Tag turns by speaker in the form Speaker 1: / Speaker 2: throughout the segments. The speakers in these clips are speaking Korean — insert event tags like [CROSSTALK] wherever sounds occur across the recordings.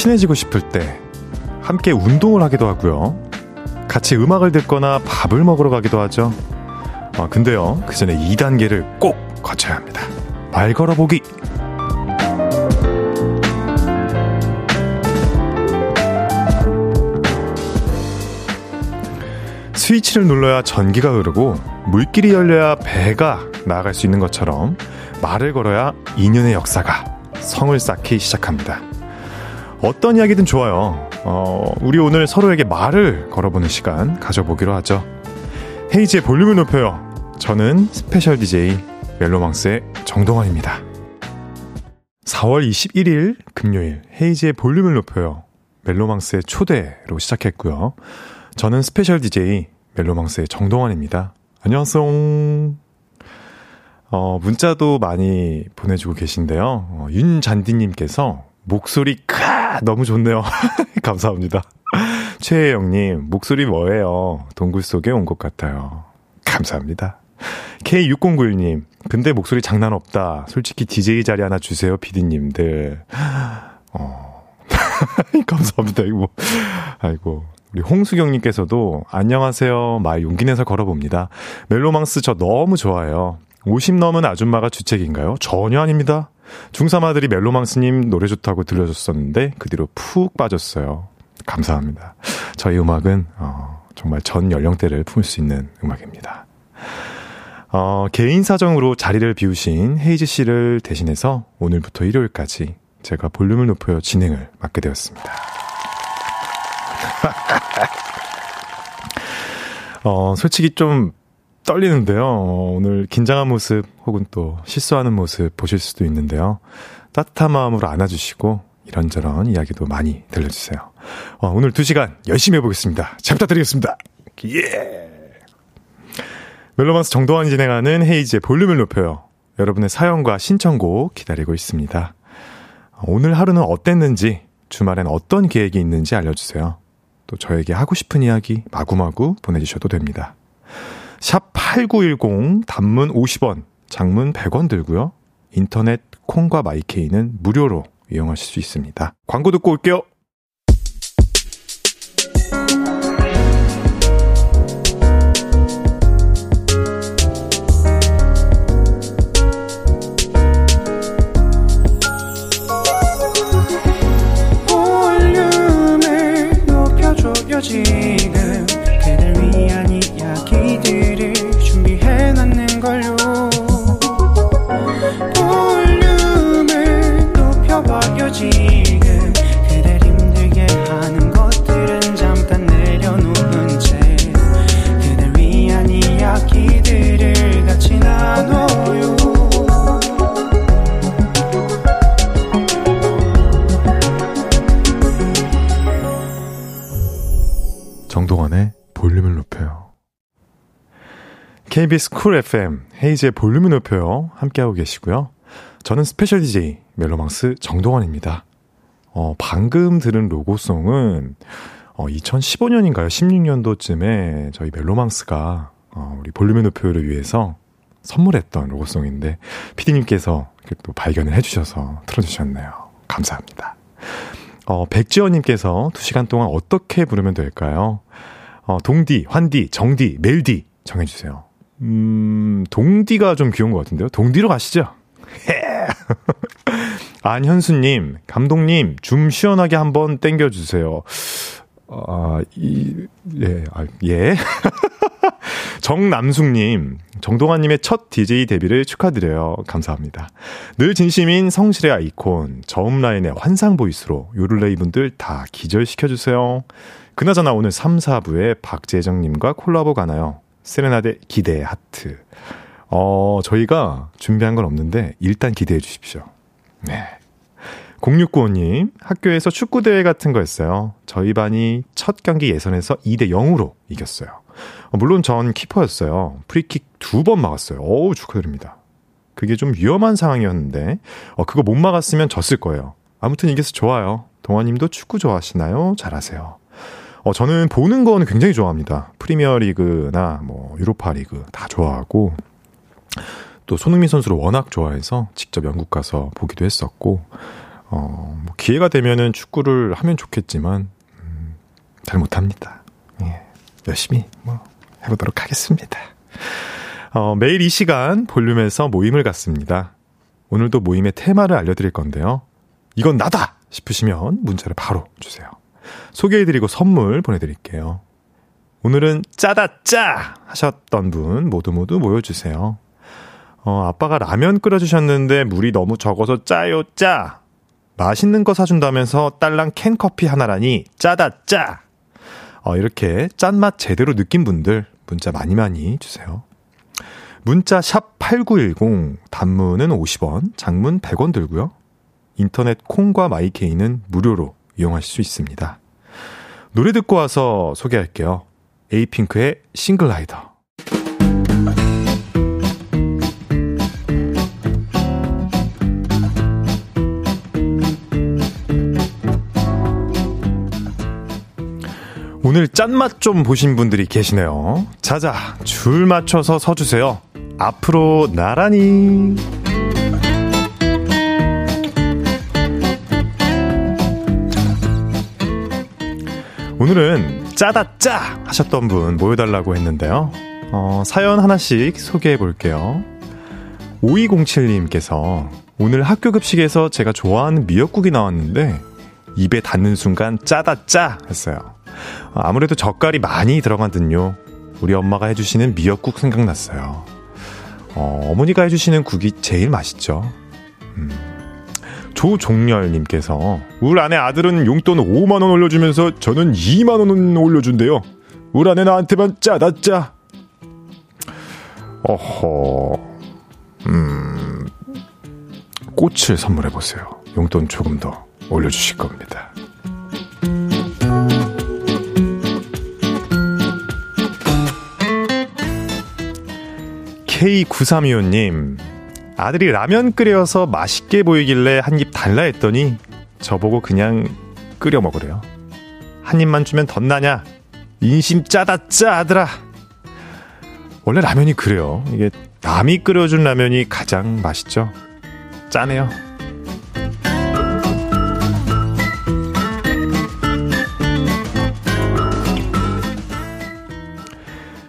Speaker 1: 친해지고 싶을 때 함께 운동을 하기도 하고요. 같이 음악을 듣거나 밥을 먹으러 가기도 하죠. 아, 근데요, 그 전에 2단계를 꼭 거쳐야 합니다. 말 걸어보기. 스위치를 눌러야 전기가 흐르고 물길이 열려야 배가 나아갈 수 있는 것처럼 말을 걸어야 인연의 역사가 성을 쌓기 시작합니다. 어떤 이야기든 좋아요. 어, 우리 오늘 서로에게 말을 걸어보는 시간 가져보기로 하죠. 헤이즈의 볼륨을 높여요. 저는 special DJ 멜로망스의 정동환입니다. 4월 21일 금요일 헤이즈의 볼륨을 높여요. 멜로망스의 초대로 시작했고요. 저는 special DJ 멜로망스의 정동환입니다. 안녕하세요. 어, 문자도 많이 보내주고 계신데요. 어, 윤잔디님께서 목소리 카 너무 좋네요. [LAUGHS] 감사합니다. 최혜영님 목소리 뭐예요? 동굴 속에 온 것 같아요. 감사합니다. K6091님 근데 목소리 장난 없다. 솔직히 DJ 자리 하나 주세요, 피디님들. 어. [LAUGHS] 감사합니다. 이거 아이고 우리 홍수경님께서도 안녕하세요. 말 용기 내서 걸어봅니다. 멜로망스 저 너무 좋아해요. 50 넘은 아줌마가 주책인가요? 전혀 아닙니다. 중3 아들이 멜로망스님 노래 좋다고 들려줬었는데 그 뒤로 푹 빠졌어요. 감사합니다. 저희 음악은 어, 정말 전 연령대를 품을 수 있는 음악입니다. 어, 개인 사정으로 자리를 비우신 헤이즈 씨를 대신해서 오늘부터 일요일까지 제가 볼륨을 높여 진행을 맡게 되었습니다. [LAUGHS] 어, 솔직히 좀 떨리는데요. 어, 오늘 긴장한 모습 혹은 또 실수하는 모습 보실 수도 있는데요. 따뜻한 마음으로 안아주시고 이런저런 이야기도 많이 들려주세요. 어, 오늘 2시간 열심히 해보겠습니다. 잘 부탁드리겠습니다. 예! 멜로망스 정도환이 진행하는 헤이즈의 볼륨을 높여요. 여러분의 사연과 신청곡 기다리고 있습니다. 오늘 하루는 어땠는지, 주말엔 어떤 계획이 있는지 알려주세요. 또 저에게 하고 싶은 이야기 마구마구 보내주셔도 됩니다. 샵 8910 단문 50원, 장문 100원 들고요. 인터넷 콩과 마이케이는 무료로 이용하실 수 있습니다. 광고 듣고 올게요. KBS 쿨 FM 헤이즈의 볼륨을 높여요 함께하고 계시고요. 저는 special DJ 멜로망스 정동환입니다. 어, 방금 들은 로고송은 어, 2015년인가요? 16년도쯤에 저희 멜로망스가 어, 우리 볼륨을 높여요를 위해서 선물했던 로고송인데 피디님께서 또 발견을 해주셔서 틀어주셨네요. 감사합니다. 어, 백지원님께서 2시간 동안 어떻게 부르면 될까요? 어, 동디, 환디, 정디, 멜디 정해주세요. 음, 동디가 좀 귀여운 것 같은데요? 동디로 가시죠. [LAUGHS] 안현수님, 감독님, 좀 시원하게 한번 땡겨주세요. 아, 이, 예, 아, 예. [LAUGHS] 정남숙님, 정동환님의 첫 DJ 데뷔를 축하드려요. 감사합니다. 늘 진심인 성실의 아이콘, 저음 라인의 환상 보이스로 요를레 이 분들 다 기절시켜주세요. 그나저나 오늘 3, 4부에 박재정님과 콜라보 가나요? 세레나데 기대 하트. 어, 저희가 준비한 건 없는데 일단 기대해 주십시오. 네. 0695님, 학교에서 축구대회 같은 거 했어요. 저희 반이 첫 경기 예선에서 2대 0으로 이겼어요. 어, 물론 전 키퍼였어요. 프리킥 두 번 막았어요. 어우, 축하드립니다. 그게 좀 위험한 상황이었는데, 어, 그거 못 막았으면 졌을 거예요. 아무튼 이겨서 좋아요. 동아님도 축구 좋아하시나요? 잘하세요. 어, 저는 보는 거는 굉장히 좋아합니다. 프리미어 리그나 뭐 유로파 리그 다 좋아하고 또 손흥민 선수를 워낙 좋아해서 직접 영국 가서 보기도 했었고 어, 뭐 기회가 되면은 축구를 하면 좋겠지만, 음, 잘 못합니다. 예. 열심히 뭐 해보도록 하겠습니다. 어, 매일 이 시간 볼륨에서 모임을 갖습니다. 오늘도 모임의 테마를 알려드릴 건데요. 이건 나다! 싶으시면 문자를 바로 주세요. 소개해드리고 선물 보내드릴게요. 오늘은 짜다 짜! 하셨던 분 모두 모두 모여주세요. 어, 아빠가 라면 끓여주셨는데 물이 너무 적어서 짜요 짜! 맛있는 거 사준다면서 딸랑 캔커피 하나라니 짜다 짜! 어, 이렇게 짠맛 제대로 느낀 분들 문자 많이 많이 주세요. 문자 샵 8910 단문은 50원, 장문 100원 들고요. 인터넷 콩과 마이케이는 무료로 이용하실 수 있습니다. 노래 듣고 와서 소개할게요. 에이핑크의 싱글라이더. 오늘 짠맛 좀 보신 분들이 계시네요. 자자, 줄 맞춰서 서주세요. 앞으로 나란히. 오늘은 짜다 짜 하셨던 분 모여달라고 했는데요. 어, 사연 하나씩 소개해 볼게요. 5207님께서 오늘 학교 급식에서 제가 좋아하는 미역국이 나왔는데 입에 닿는 순간 짜다 짜 했어요. 아무래도 젓갈이 많이 들어가든요. 우리 엄마가 해주시는 미역국 생각났어요. 어, 어머니가 해주시는 국이 제일 맛있죠. 음. 조종렬님께서 우리 아내 아들은 용돈 5만 원 올려주면서 저는 2만 원 올려준대요. 우리 아내 나한테만 짜다 짜. 어허, 음, 꽃을 선물해 보세요. 용돈 조금 더 올려주실 겁니다. K9325님, 아들이 라면 끓여서 맛있게 보이길래 한 입 달라 했더니 저보고 그냥 끓여 먹으래요. 한 입만 주면 덧나냐? 인심 짜다 짜 아들아. 원래 라면이 그래요. 이게 남이 끓여준 라면이 가장 맛있죠. 짜네요.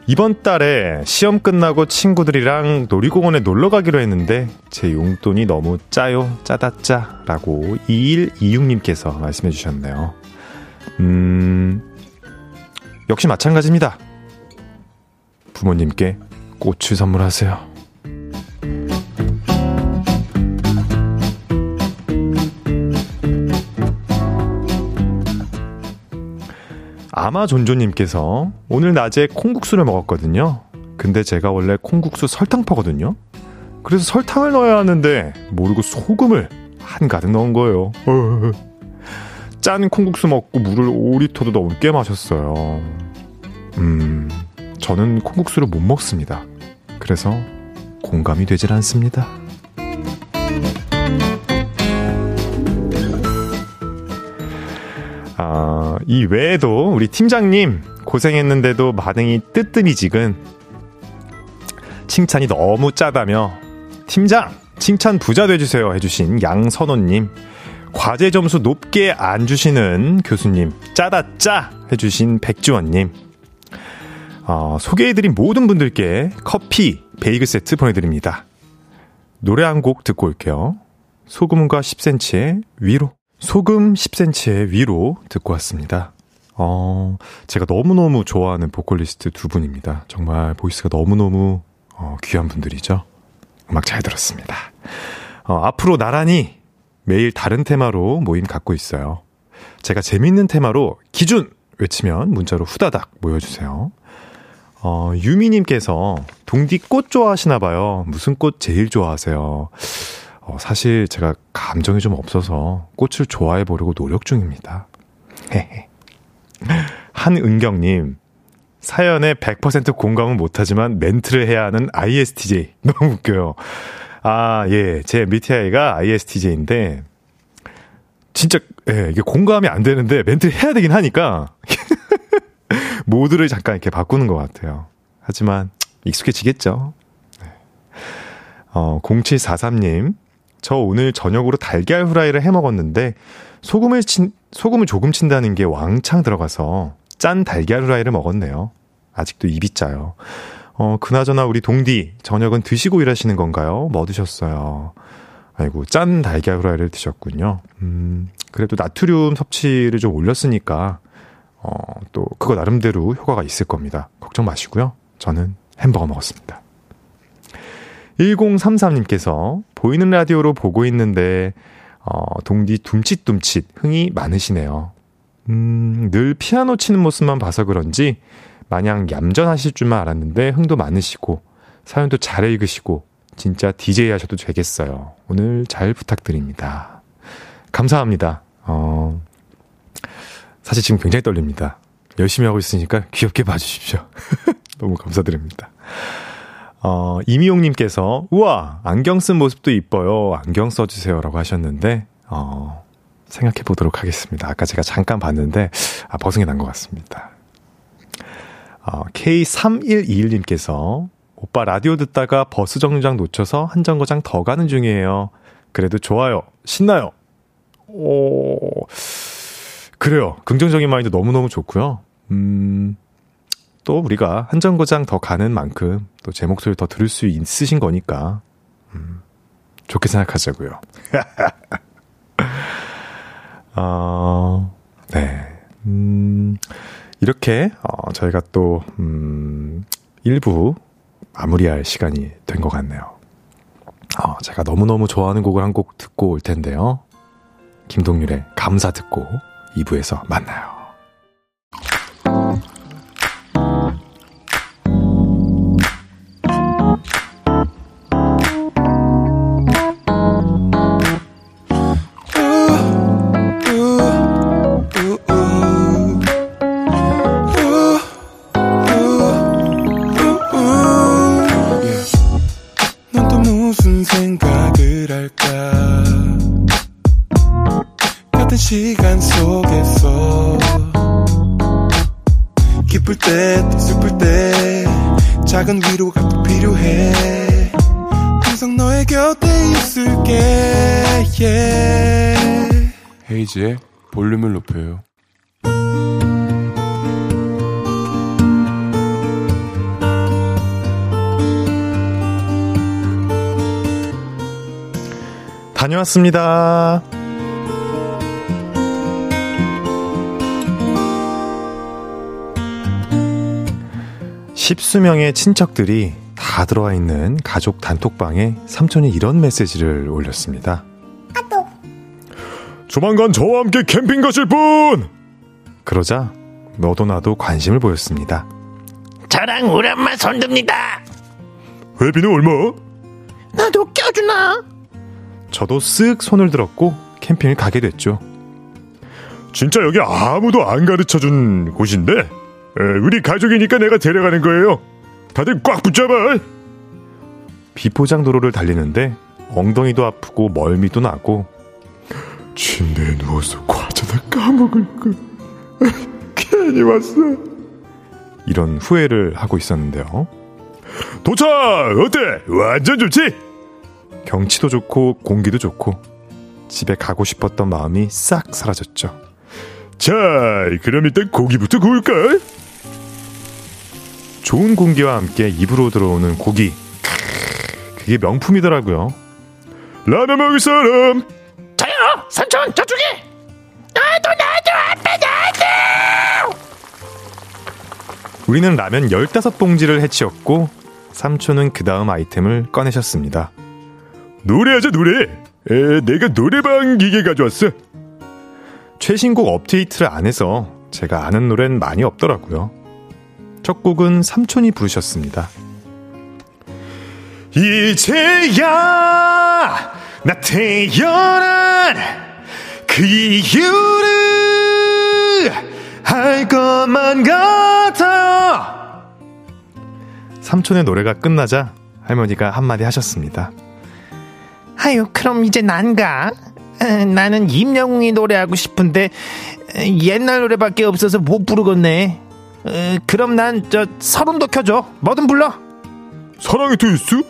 Speaker 1: 이번 달에 시험 끝나고 친구들이랑 놀이공원에 놀러 가기로 했는데 제 용돈이 너무 짜요, 짜다 짜 라고 2126님께서 말씀해 주셨네요. 음, 역시 마찬가지입니다. 부모님께 꽃을 선물하세요. 아마존조님께서 오늘 낮에 콩국수를 먹었거든요. 근데 제가 원래 콩국수 설탕파거든요. 그래서 설탕을 넣어야 하는데 모르고 소금을 한가득 넣은 거예요. [LAUGHS] 짠 콩국수 먹고 물을 5리터도 넘게 마셨어요. 음, 저는 콩국수를 못 먹습니다. 그래서 공감이 되질 않습니다. 아, 이 외에도 우리 팀장님 고생했는데도 반응이 뜨뜨미지근 칭찬이 너무 짜다며 팀장 칭찬 부자 돼주세요 해주신 양선호님 과제 점수 높게 안 주시는 교수님 짜다 짜 해주신 백지원님. 어, 소개해드린 모든 분들께 커피 베이글 세트 보내드립니다. 노래 한 곡 듣고 올게요. 소금과 10cm의 위로 소금 10cm의 위로 듣고 왔습니다. 어, 제가 너무너무 좋아하는 보컬리스트 두 분입니다. 정말 보이스가 너무너무 어, 귀한 분들이죠. 음악 잘 들었습니다. 어, 앞으로 나란히 매일 다른 테마로 모임 갖고 있어요. 제가 재밌는 테마로 기준! 외치면 문자로 후다닥 모여주세요. 어, 유미님께서 동디 꽃 좋아하시나 봐요. 무슨 꽃 제일 좋아하세요? 어, 사실 제가 감정이 좀 없어서 꽃을 좋아해 보려고 노력 중입니다. [LAUGHS] 한은경님, 사연에 100% 공감은 못하지만 멘트를 해야 하는 ISTJ. [LAUGHS] 너무 웃겨요. 아, 예. 제 MBTI가 ISTJ인데, 진짜, 예, 이게 공감이 안 되는데 멘트를 해야 되긴 하니까, [LAUGHS] 모드를 잠깐 이렇게 바꾸는 것 같아요. 하지만, 익숙해지겠죠. 네. 어, 0743님, 저 오늘 저녁으로 달걀 후라이를 해 먹었는데 소금을 친, 소금을 조금 친다는 게 왕창 들어가서 짠 달걀 후라이를 먹었네요. 아직도 입이 짜요. 어, 그나저나 우리 동디 저녁은 드시고 일하시는 건가요? 뭐 드셨어요? 아이고, 짠 달걀 후라이를 드셨군요. 음, 그래도 나트륨 섭취를 좀 올렸으니까, 어, 또, 그거 나름대로 효과가 있을 겁니다. 걱정 마시고요. 저는 햄버거 먹었습니다. 1033님께서 보이는 라디오로 보고 있는데, 어, 동디 둠칫둠칫 흥이 많으시네요. 음, 늘 피아노 치는 모습만 봐서 그런지 마냥 얌전하실 줄만 알았는데 흥도 많으시고 사연도 잘 읽으시고 진짜 DJ 하셔도 되겠어요. 오늘 잘 부탁드립니다. 감사합니다. 어, 사실 지금 굉장히 떨립니다. 열심히 하고 있으니까 귀엽게 봐주십시오. [LAUGHS] 너무 감사드립니다. 어, 이미용님께서, 우와, 안경 쓴 모습도 이뻐요. 안경 써주세요 라고 하셨는데, 어, 생각해 보도록 하겠습니다. 아까 제가 잠깐 봤는데, 아, 버승이 난것 같습니다. 어, K3121님께서, 오빠 라디오 듣다가 버스 정류장 놓쳐서 한 정거장 더 가는 중이에요. 그래도 좋아요. 신나요. 오, 그래요. 긍정적인 마인드 너무너무 좋고요. 음, 또 우리가 한 정거장 더 가는 만큼 또 제 목소리 더 들을 수 있으신 거니까, 음, 좋게 생각하자고요. [LAUGHS] 어, 네. 음, 이렇게, 어, 저희가 또, 음, 일부 마무리할 시간이 된 것 같네요. 어, 제가 너무너무 좋아하는 곡을 한 곡 듣고 올 텐데요. 김동률의 감사 듣고 2부에서 만나요.
Speaker 2: 헤이지의 볼륨을 높여요.
Speaker 1: 다녀왔습니다. 십수명의 친척들이 다 들어와 있는 가족 단톡방에 삼촌이 이런 메시지를 올렸습니다. 조만간 저와 함께 캠핑 가실 분! 그러자 너도 나도 관심을 보였습니다.
Speaker 3: 저랑 우리 엄마 손듭니다.
Speaker 1: 회비는 얼마?
Speaker 3: 나도 껴주나?
Speaker 1: 저도 쓱 손을 들었고 캠핑을 가게 됐죠. 진짜 여기 아무도 안 가르쳐 준 곳인데 에, 우리 가족이니까 내가 데려가는 거예요. 다들 꽉 붙잡아. 비포장 도로를 달리는데 엉덩이도 아프고 멀미도 나고 침대에 누워서 과자나 까먹을 거. [LAUGHS] 괜히 왔어. 이런 후회를 하고 있었는데요. 도착! 어때? 완전 좋지? 경치도 좋고 공기도 좋고 집에 가고 싶었던 마음이 싹 사라졌죠. 자, 그럼 일단 고기부터 구울까? 좋은 공기와 함께 입으로 들어오는 고기. 그게 명품이더라고요. 라면 먹을 사람!
Speaker 3: 삼촌 저쪽에! 나도 나도 아빠 나도!
Speaker 1: 우리는 라면 15봉지를 해치웠고 삼촌은 그 다음 아이템을 꺼내셨습니다. 노래하자 노래! 에, 내가 노래방 기계 가져왔어. 최신곡 업데이트를 안 해서 제가 아는 노래는 많이 없더라고요. 첫 곡은 삼촌이 부르셨습니다. 이제야 나 태어난 그 이유를 할 것만 같아 삼촌의 노래가 끝나자 할머니가 한마디 하셨습니다.
Speaker 3: 아유, 그럼 이제 난가? 나는 임영웅이 노래하고 싶은데 옛날 노래밖에 없어서 못 부르겠네. 그럼 난 저 서른도 켜줘. 뭐든 불러.
Speaker 1: 사랑의 트위스트?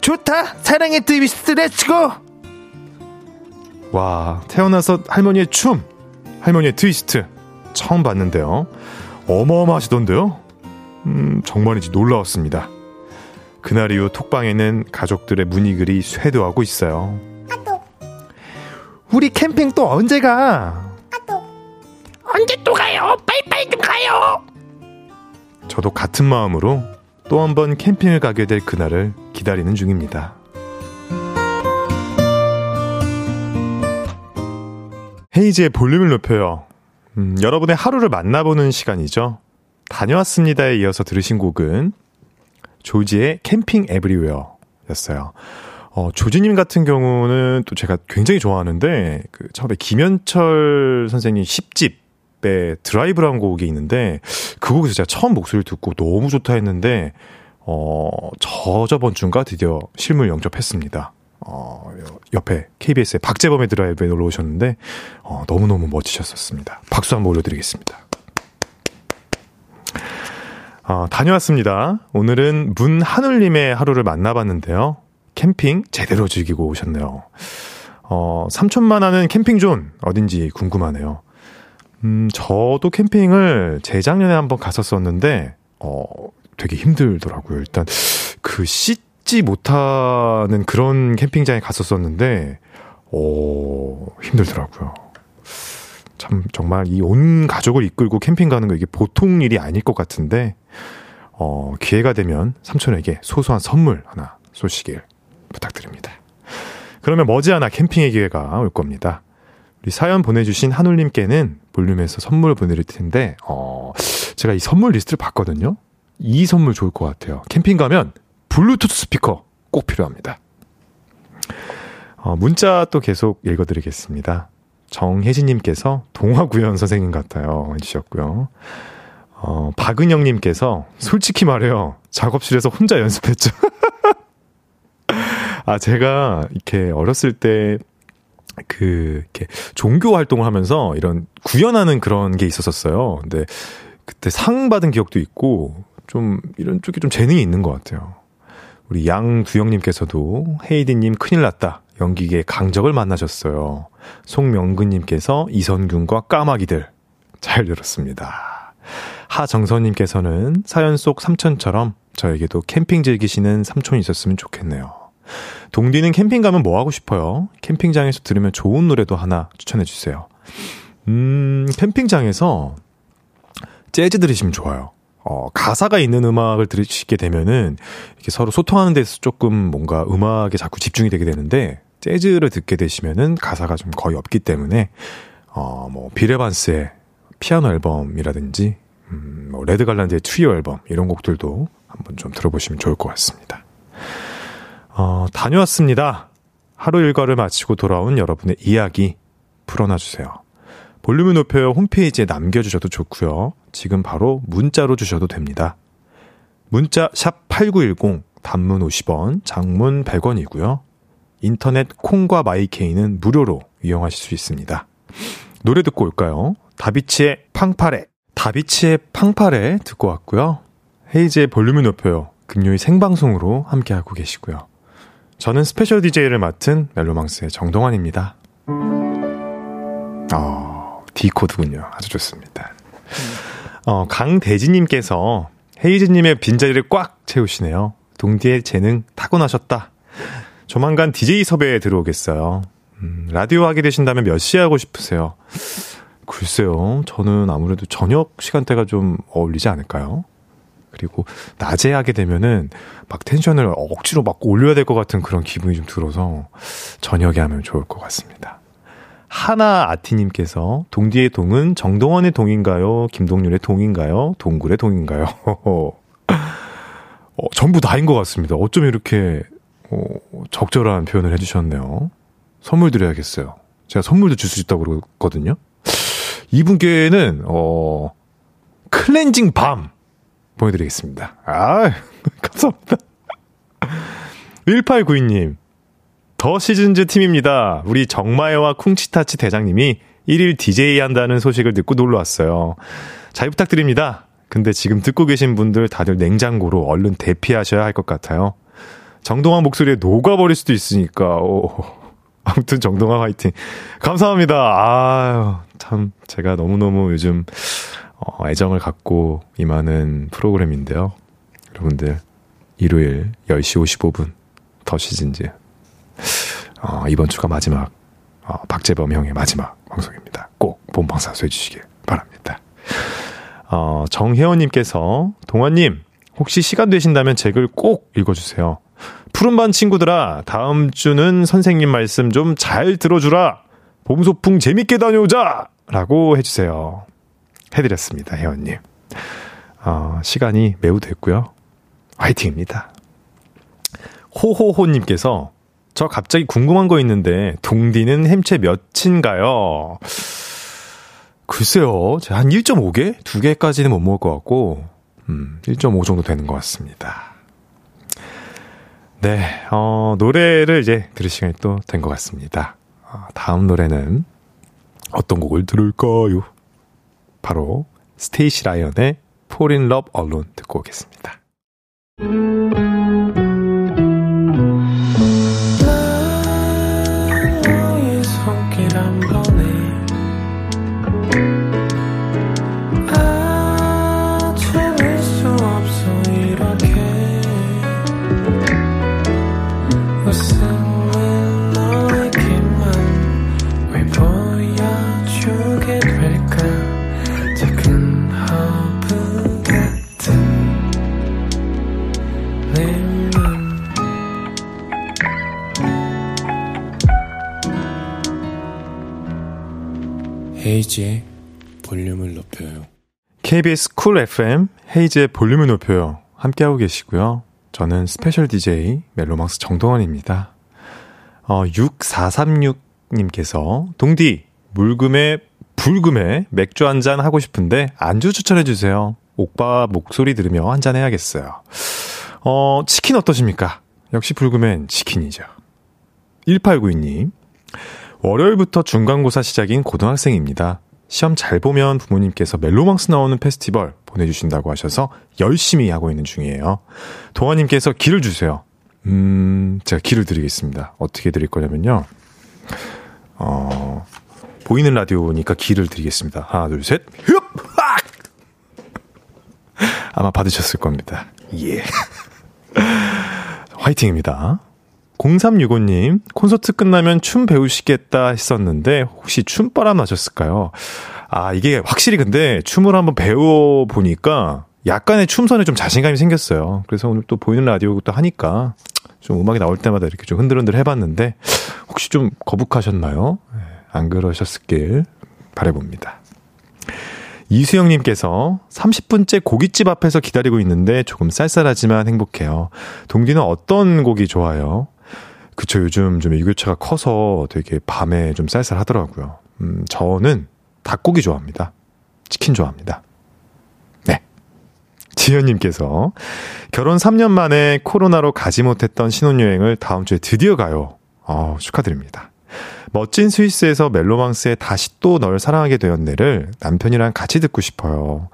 Speaker 3: 좋다. 사랑의 트위스트 let's go.
Speaker 1: 와, 태어나서 할머니의 춤, 할머니의 트위스트 처음 봤는데요. 어마어마하시던데요? 음, 정말인지 놀라웠습니다. 그날 이후 톡방에는 가족들의 문의글이 쇄도하고 있어요.
Speaker 3: 우리 캠핑 또 언제 가?
Speaker 4: 언제 또 가요? 빨리빨리 좀 가요!
Speaker 1: 저도 같은 마음으로 또 한 번 캠핑을 가게 될 그날을 기다리는 중입니다. 헤이즈의 볼륨을 높여요. 음, 여러분의 하루를 만나보는 시간이죠. 다녀왔습니다에 이어서 들으신 곡은 조지의 캠핑 에브리웨어 였어요. 어, 조지님 같은 경우는 또 제가 굉장히 좋아하는데, 그, 처음에 김현철 선생님 10집에 드라이브라는 곡이 있는데, 그 곡에서 제가 처음 목소리를 듣고 너무 좋다 했는데, 어, 저 저번 주인가 드디어 실물 영접했습니다. 어, 옆에 KBS의 박재범의 드라이브에 놀러 오셨는데, 어, 너무너무 멋지셨었습니다. 박수 한번 올려드리겠습니다. 어, 다녀왔습니다. 오늘은 문하늘님의 하루를 만나봤는데요. 캠핑 제대로 즐기고 오셨네요. 어, 삼촌만 하는 캠핑존 어딘지 궁금하네요. 음, 저도 캠핑을 재작년에 한번 갔었었는데, 어, 되게 힘들더라고요. 일단, 그 씻지 못하는 그런 캠핑장에 갔었었는데, 어, 힘들더라고요. 참, 정말 이 온 가족을 이끌고 캠핑 가는 거 이게 보통 일이 아닐 것 같은데, 어, 기회가 되면 삼촌에게 소소한 선물 하나 쏘시길 부탁드립니다. 그러면 머지않아 캠핑의 기회가 올 겁니다. 우리 사연 보내주신 한울님께는 볼륨에서 선물 보내드릴 텐데, 어, 제가 이 선물 리스트를 봤거든요. 이 선물 좋을 것 같아요. 캠핑 가면 블루투스 스피커 꼭 필요합니다. 어, 문자 또 계속 읽어드리겠습니다. 정혜진님께서 동화구연 선생님 같아요. 해주셨고요. 어, 박은영님께서 솔직히 말해요. 작업실에서 혼자 연습했죠. [LAUGHS] 아, 제가 이렇게 어렸을 때 그, 이렇게 종교 활동을 하면서 이런 구현하는 그런 게 있었었어요. 근데 그때 상 받은 기억도 있고 좀 이런 쪽에 좀 재능이 있는 것 같아요. 우리 양두영님께서도 헤이디님 큰일 났다. 연기계 강적을 만나셨어요. 송명근님께서 이선균과 까마귀들 잘 들었습니다. 하정선님께서는 사연 속 삼촌처럼 저에게도 캠핑 즐기시는 삼촌이 있었으면 좋겠네요. 동디는 캠핑 가면 뭐 하고 싶어요? 캠핑장에서 들으면 좋은 노래도 하나 추천해 주세요. 음, 캠핑장에서 재즈 들으시면 좋아요. 어, 가사가 있는 음악을 들으시게 되면은 이렇게 서로 소통하는 데서 조금 뭔가 음악에 자꾸 집중이 되게 되는데 재즈를 듣게 되시면은 가사가 좀 거의 없기 때문에 어, 뭐 빌 에반스의 피아노 앨범이라든지 음, 뭐 레드 갈란드의 트리오 앨범 이런 곡들도 한번 좀 들어보시면 좋을 것 같습니다. 어, 다녀왔습니다. 하루 일과를 마치고 돌아온 여러분의 이야기 풀어놔 주세요. 볼륨을 높여요 홈페이지에 남겨주셔도 좋고요. 지금 바로 문자로 주셔도 됩니다. 문자 샵8910 단문 50원, 장문 100원이고요. 인터넷 콩과 마이케이는 무료로 이용하실 수 있습니다. 노래 듣고 올까요? 다비치의 팡파레. 다비치의 팡파레 듣고 왔고요. 헤이즈의 볼륨을 높여요. 금요일 생방송으로 함께하고 계시고요. 저는 special DJ를 맡은 멜로망스의 정동환입니다. 어, D코드군요. 아주 좋습니다. 어, 강대지님께서 헤이즈님의 빈자리를 꽉 채우시네요. 동디의 재능 타고나셨다. 조만간 DJ 섭외에 들어오겠어요. 음, 라디오 하게 되신다면 몇 시에 하고 싶으세요? 글쎄요. 저는 아무래도 저녁 시간대가 좀 어울리지 않을까요? 그리고 낮에 하게 되면은 막 텐션을 억지로 막 올려야 될 것 같은 그런 기분이 좀 들어서 저녁에 하면 좋을 것 같습니다. 하나 아티님께서 동디의 동은 정동원의 동인가요? 김동률의 동인가요? 동굴의 동인가요? [LAUGHS] 어, 전부 다인 것 같습니다. 어쩜 이렇게 어, 적절한 표현을 해주셨네요. 선물 드려야겠어요. 제가 선물도 줄 수 있다고 그러거든요. 이분께는 어 클렌징 밤 보내드리겠습니다. 아 [LAUGHS] 감사합니다. [LAUGHS] 1892님 더 시즌즈 팀입니다. 우리 정마여와 쿵치타치 대장님이 1일 DJ 한다는 소식을 듣고 놀러 왔어요. 잘 부탁드립니다. 근데 지금 듣고 계신 분들 다들 냉장고로 얼른 대피하셔야 할 것 같아요. 정동환 목소리에 녹아버릴 수도 있으니까, 오, 아무튼 정동아 화이팅. 감사합니다. 아유, 참, 제가 너무너무 요즘, 어, 애정을 갖고 임하는 프로그램인데요. 여러분들, 일요일 10시 55분, 더 시즌즈. 어, 이번 주가 마지막, 어, 박재범 형의 마지막 방송입니다. 꼭 본방 사수 해 주시길 바랍니다. 어, 정혜원님께서, 동환님, 혹시 시간 되신다면 책을 꼭 읽어주세요. 푸른반 친구들아, 다음 주는 선생님 말씀 좀 잘 들어주라! 봄소풍 재밌게 다녀오자! 라고 해주세요. 해드렸습니다, 혜원님. 어, 시간이 매우 됐고요. 화이팅입니다. 호호호님께서, 저 갑자기 궁금한 거 있는데, 동디는 햄채 몇인가요? 글쎄요, 한 1.5개? 2개까지는 못 먹을 것 같고, 음, 1.5 정도 되는 것 같습니다. 네, 어, 노래를 이제 들을 시간이 또 된 것 같습니다. 어, 다음 노래는 어떤 곡을 들을까요? 바로 스테이시 라이언의 Fall in Love Alone 듣고 오겠습니다.
Speaker 2: 헤이즈의 볼륨을 높여요.
Speaker 1: KBS 쿨 FM 헤이즈의 볼륨을 높여요. 함께하고 계시고요. 저는 special DJ 멜로망스 정동환입니다. 어, 6436님께서 동디 물금에 불금에 맥주 한 잔 하고 싶은데 안주 추천해 주세요. 오빠 목소리 들으며 한 잔 해야겠어요. 어, 치킨 어떠십니까? 역시 불금엔 치킨이죠. 1892님. 월요일부터 중간고사 시작인 고등학생입니다. 시험 잘 보면 부모님께서 멜로망스 나오는 페스티벌 보내주신다고 하셔서 열심히 하고 있는 중이에요. 동아님께서 길을 주세요. 음, 제가 길을 드리겠습니다. 어떻게 드릴 거냐면요. 어, 보이는 라디오니까 길을 드리겠습니다. 하나, 둘, 셋. 흡! 악! 아마 받으셨을 겁니다. 예. [LAUGHS] 화이팅입니다. 0365님, 콘서트 끝나면 춤 배우시겠다 했었는데, 혹시 춤바람 나셨을까요? 아, 이게 확실히 근데 춤을 한번 배워보니까 약간의 춤선에 좀 자신감이 생겼어요. 그래서 오늘 또 보이는 라디오 또 하니까 좀 음악이 나올 때마다 이렇게 좀 흔들흔들 해봤는데, 혹시 좀 거북하셨나요? 네, 안 그러셨길 바래봅니다. 이수영님께서 30분째 고깃집 앞에서 기다리고 있는데 조금 쌀쌀하지만 행복해요. 동기는 어떤 곡이 좋아요? 그쵸, 요즘 좀 일교차가 커서 되게 밤에 좀 쌀쌀하더라고요. 음, 저는 닭고기 좋아합니다. 치킨 좋아합니다. 네. 지현님께서 결혼 3년 만에 코로나로 가지 못했던 신혼여행을 다음 주에 드디어 가요. 어, 축하드립니다. 멋진 스위스에서 멜로망스에 다시 또 널 사랑하게 되었네를 남편이랑 같이 듣고 싶어요.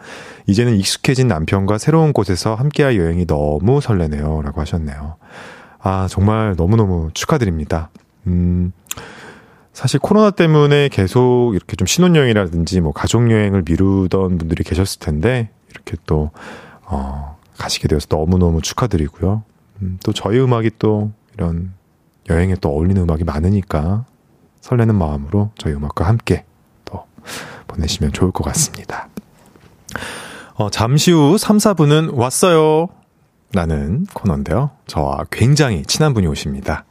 Speaker 1: 이제는 익숙해진 남편과 새로운 곳에서 함께할 여행이 너무 설레네요. 라고 하셨네요. 아, 정말 너무너무 축하드립니다. 음, 사실 코로나 때문에 계속 이렇게 좀 신혼여행이라든지 뭐 가족여행을 미루던 분들이 계셨을 텐데, 이렇게 또, 어, 가시게 되어서 너무너무 축하드리고요. 음, 또 저희 음악이 또 이런 여행에 또 어울리는 음악이 많으니까 설레는 마음으로 저희 음악과 함께 또 보내시면 좋을 것 같습니다. 어, 잠시 후 3, 4분은 왔어요. 라는 코너인데요. 저와 굉장히 친한 분이 오십니다.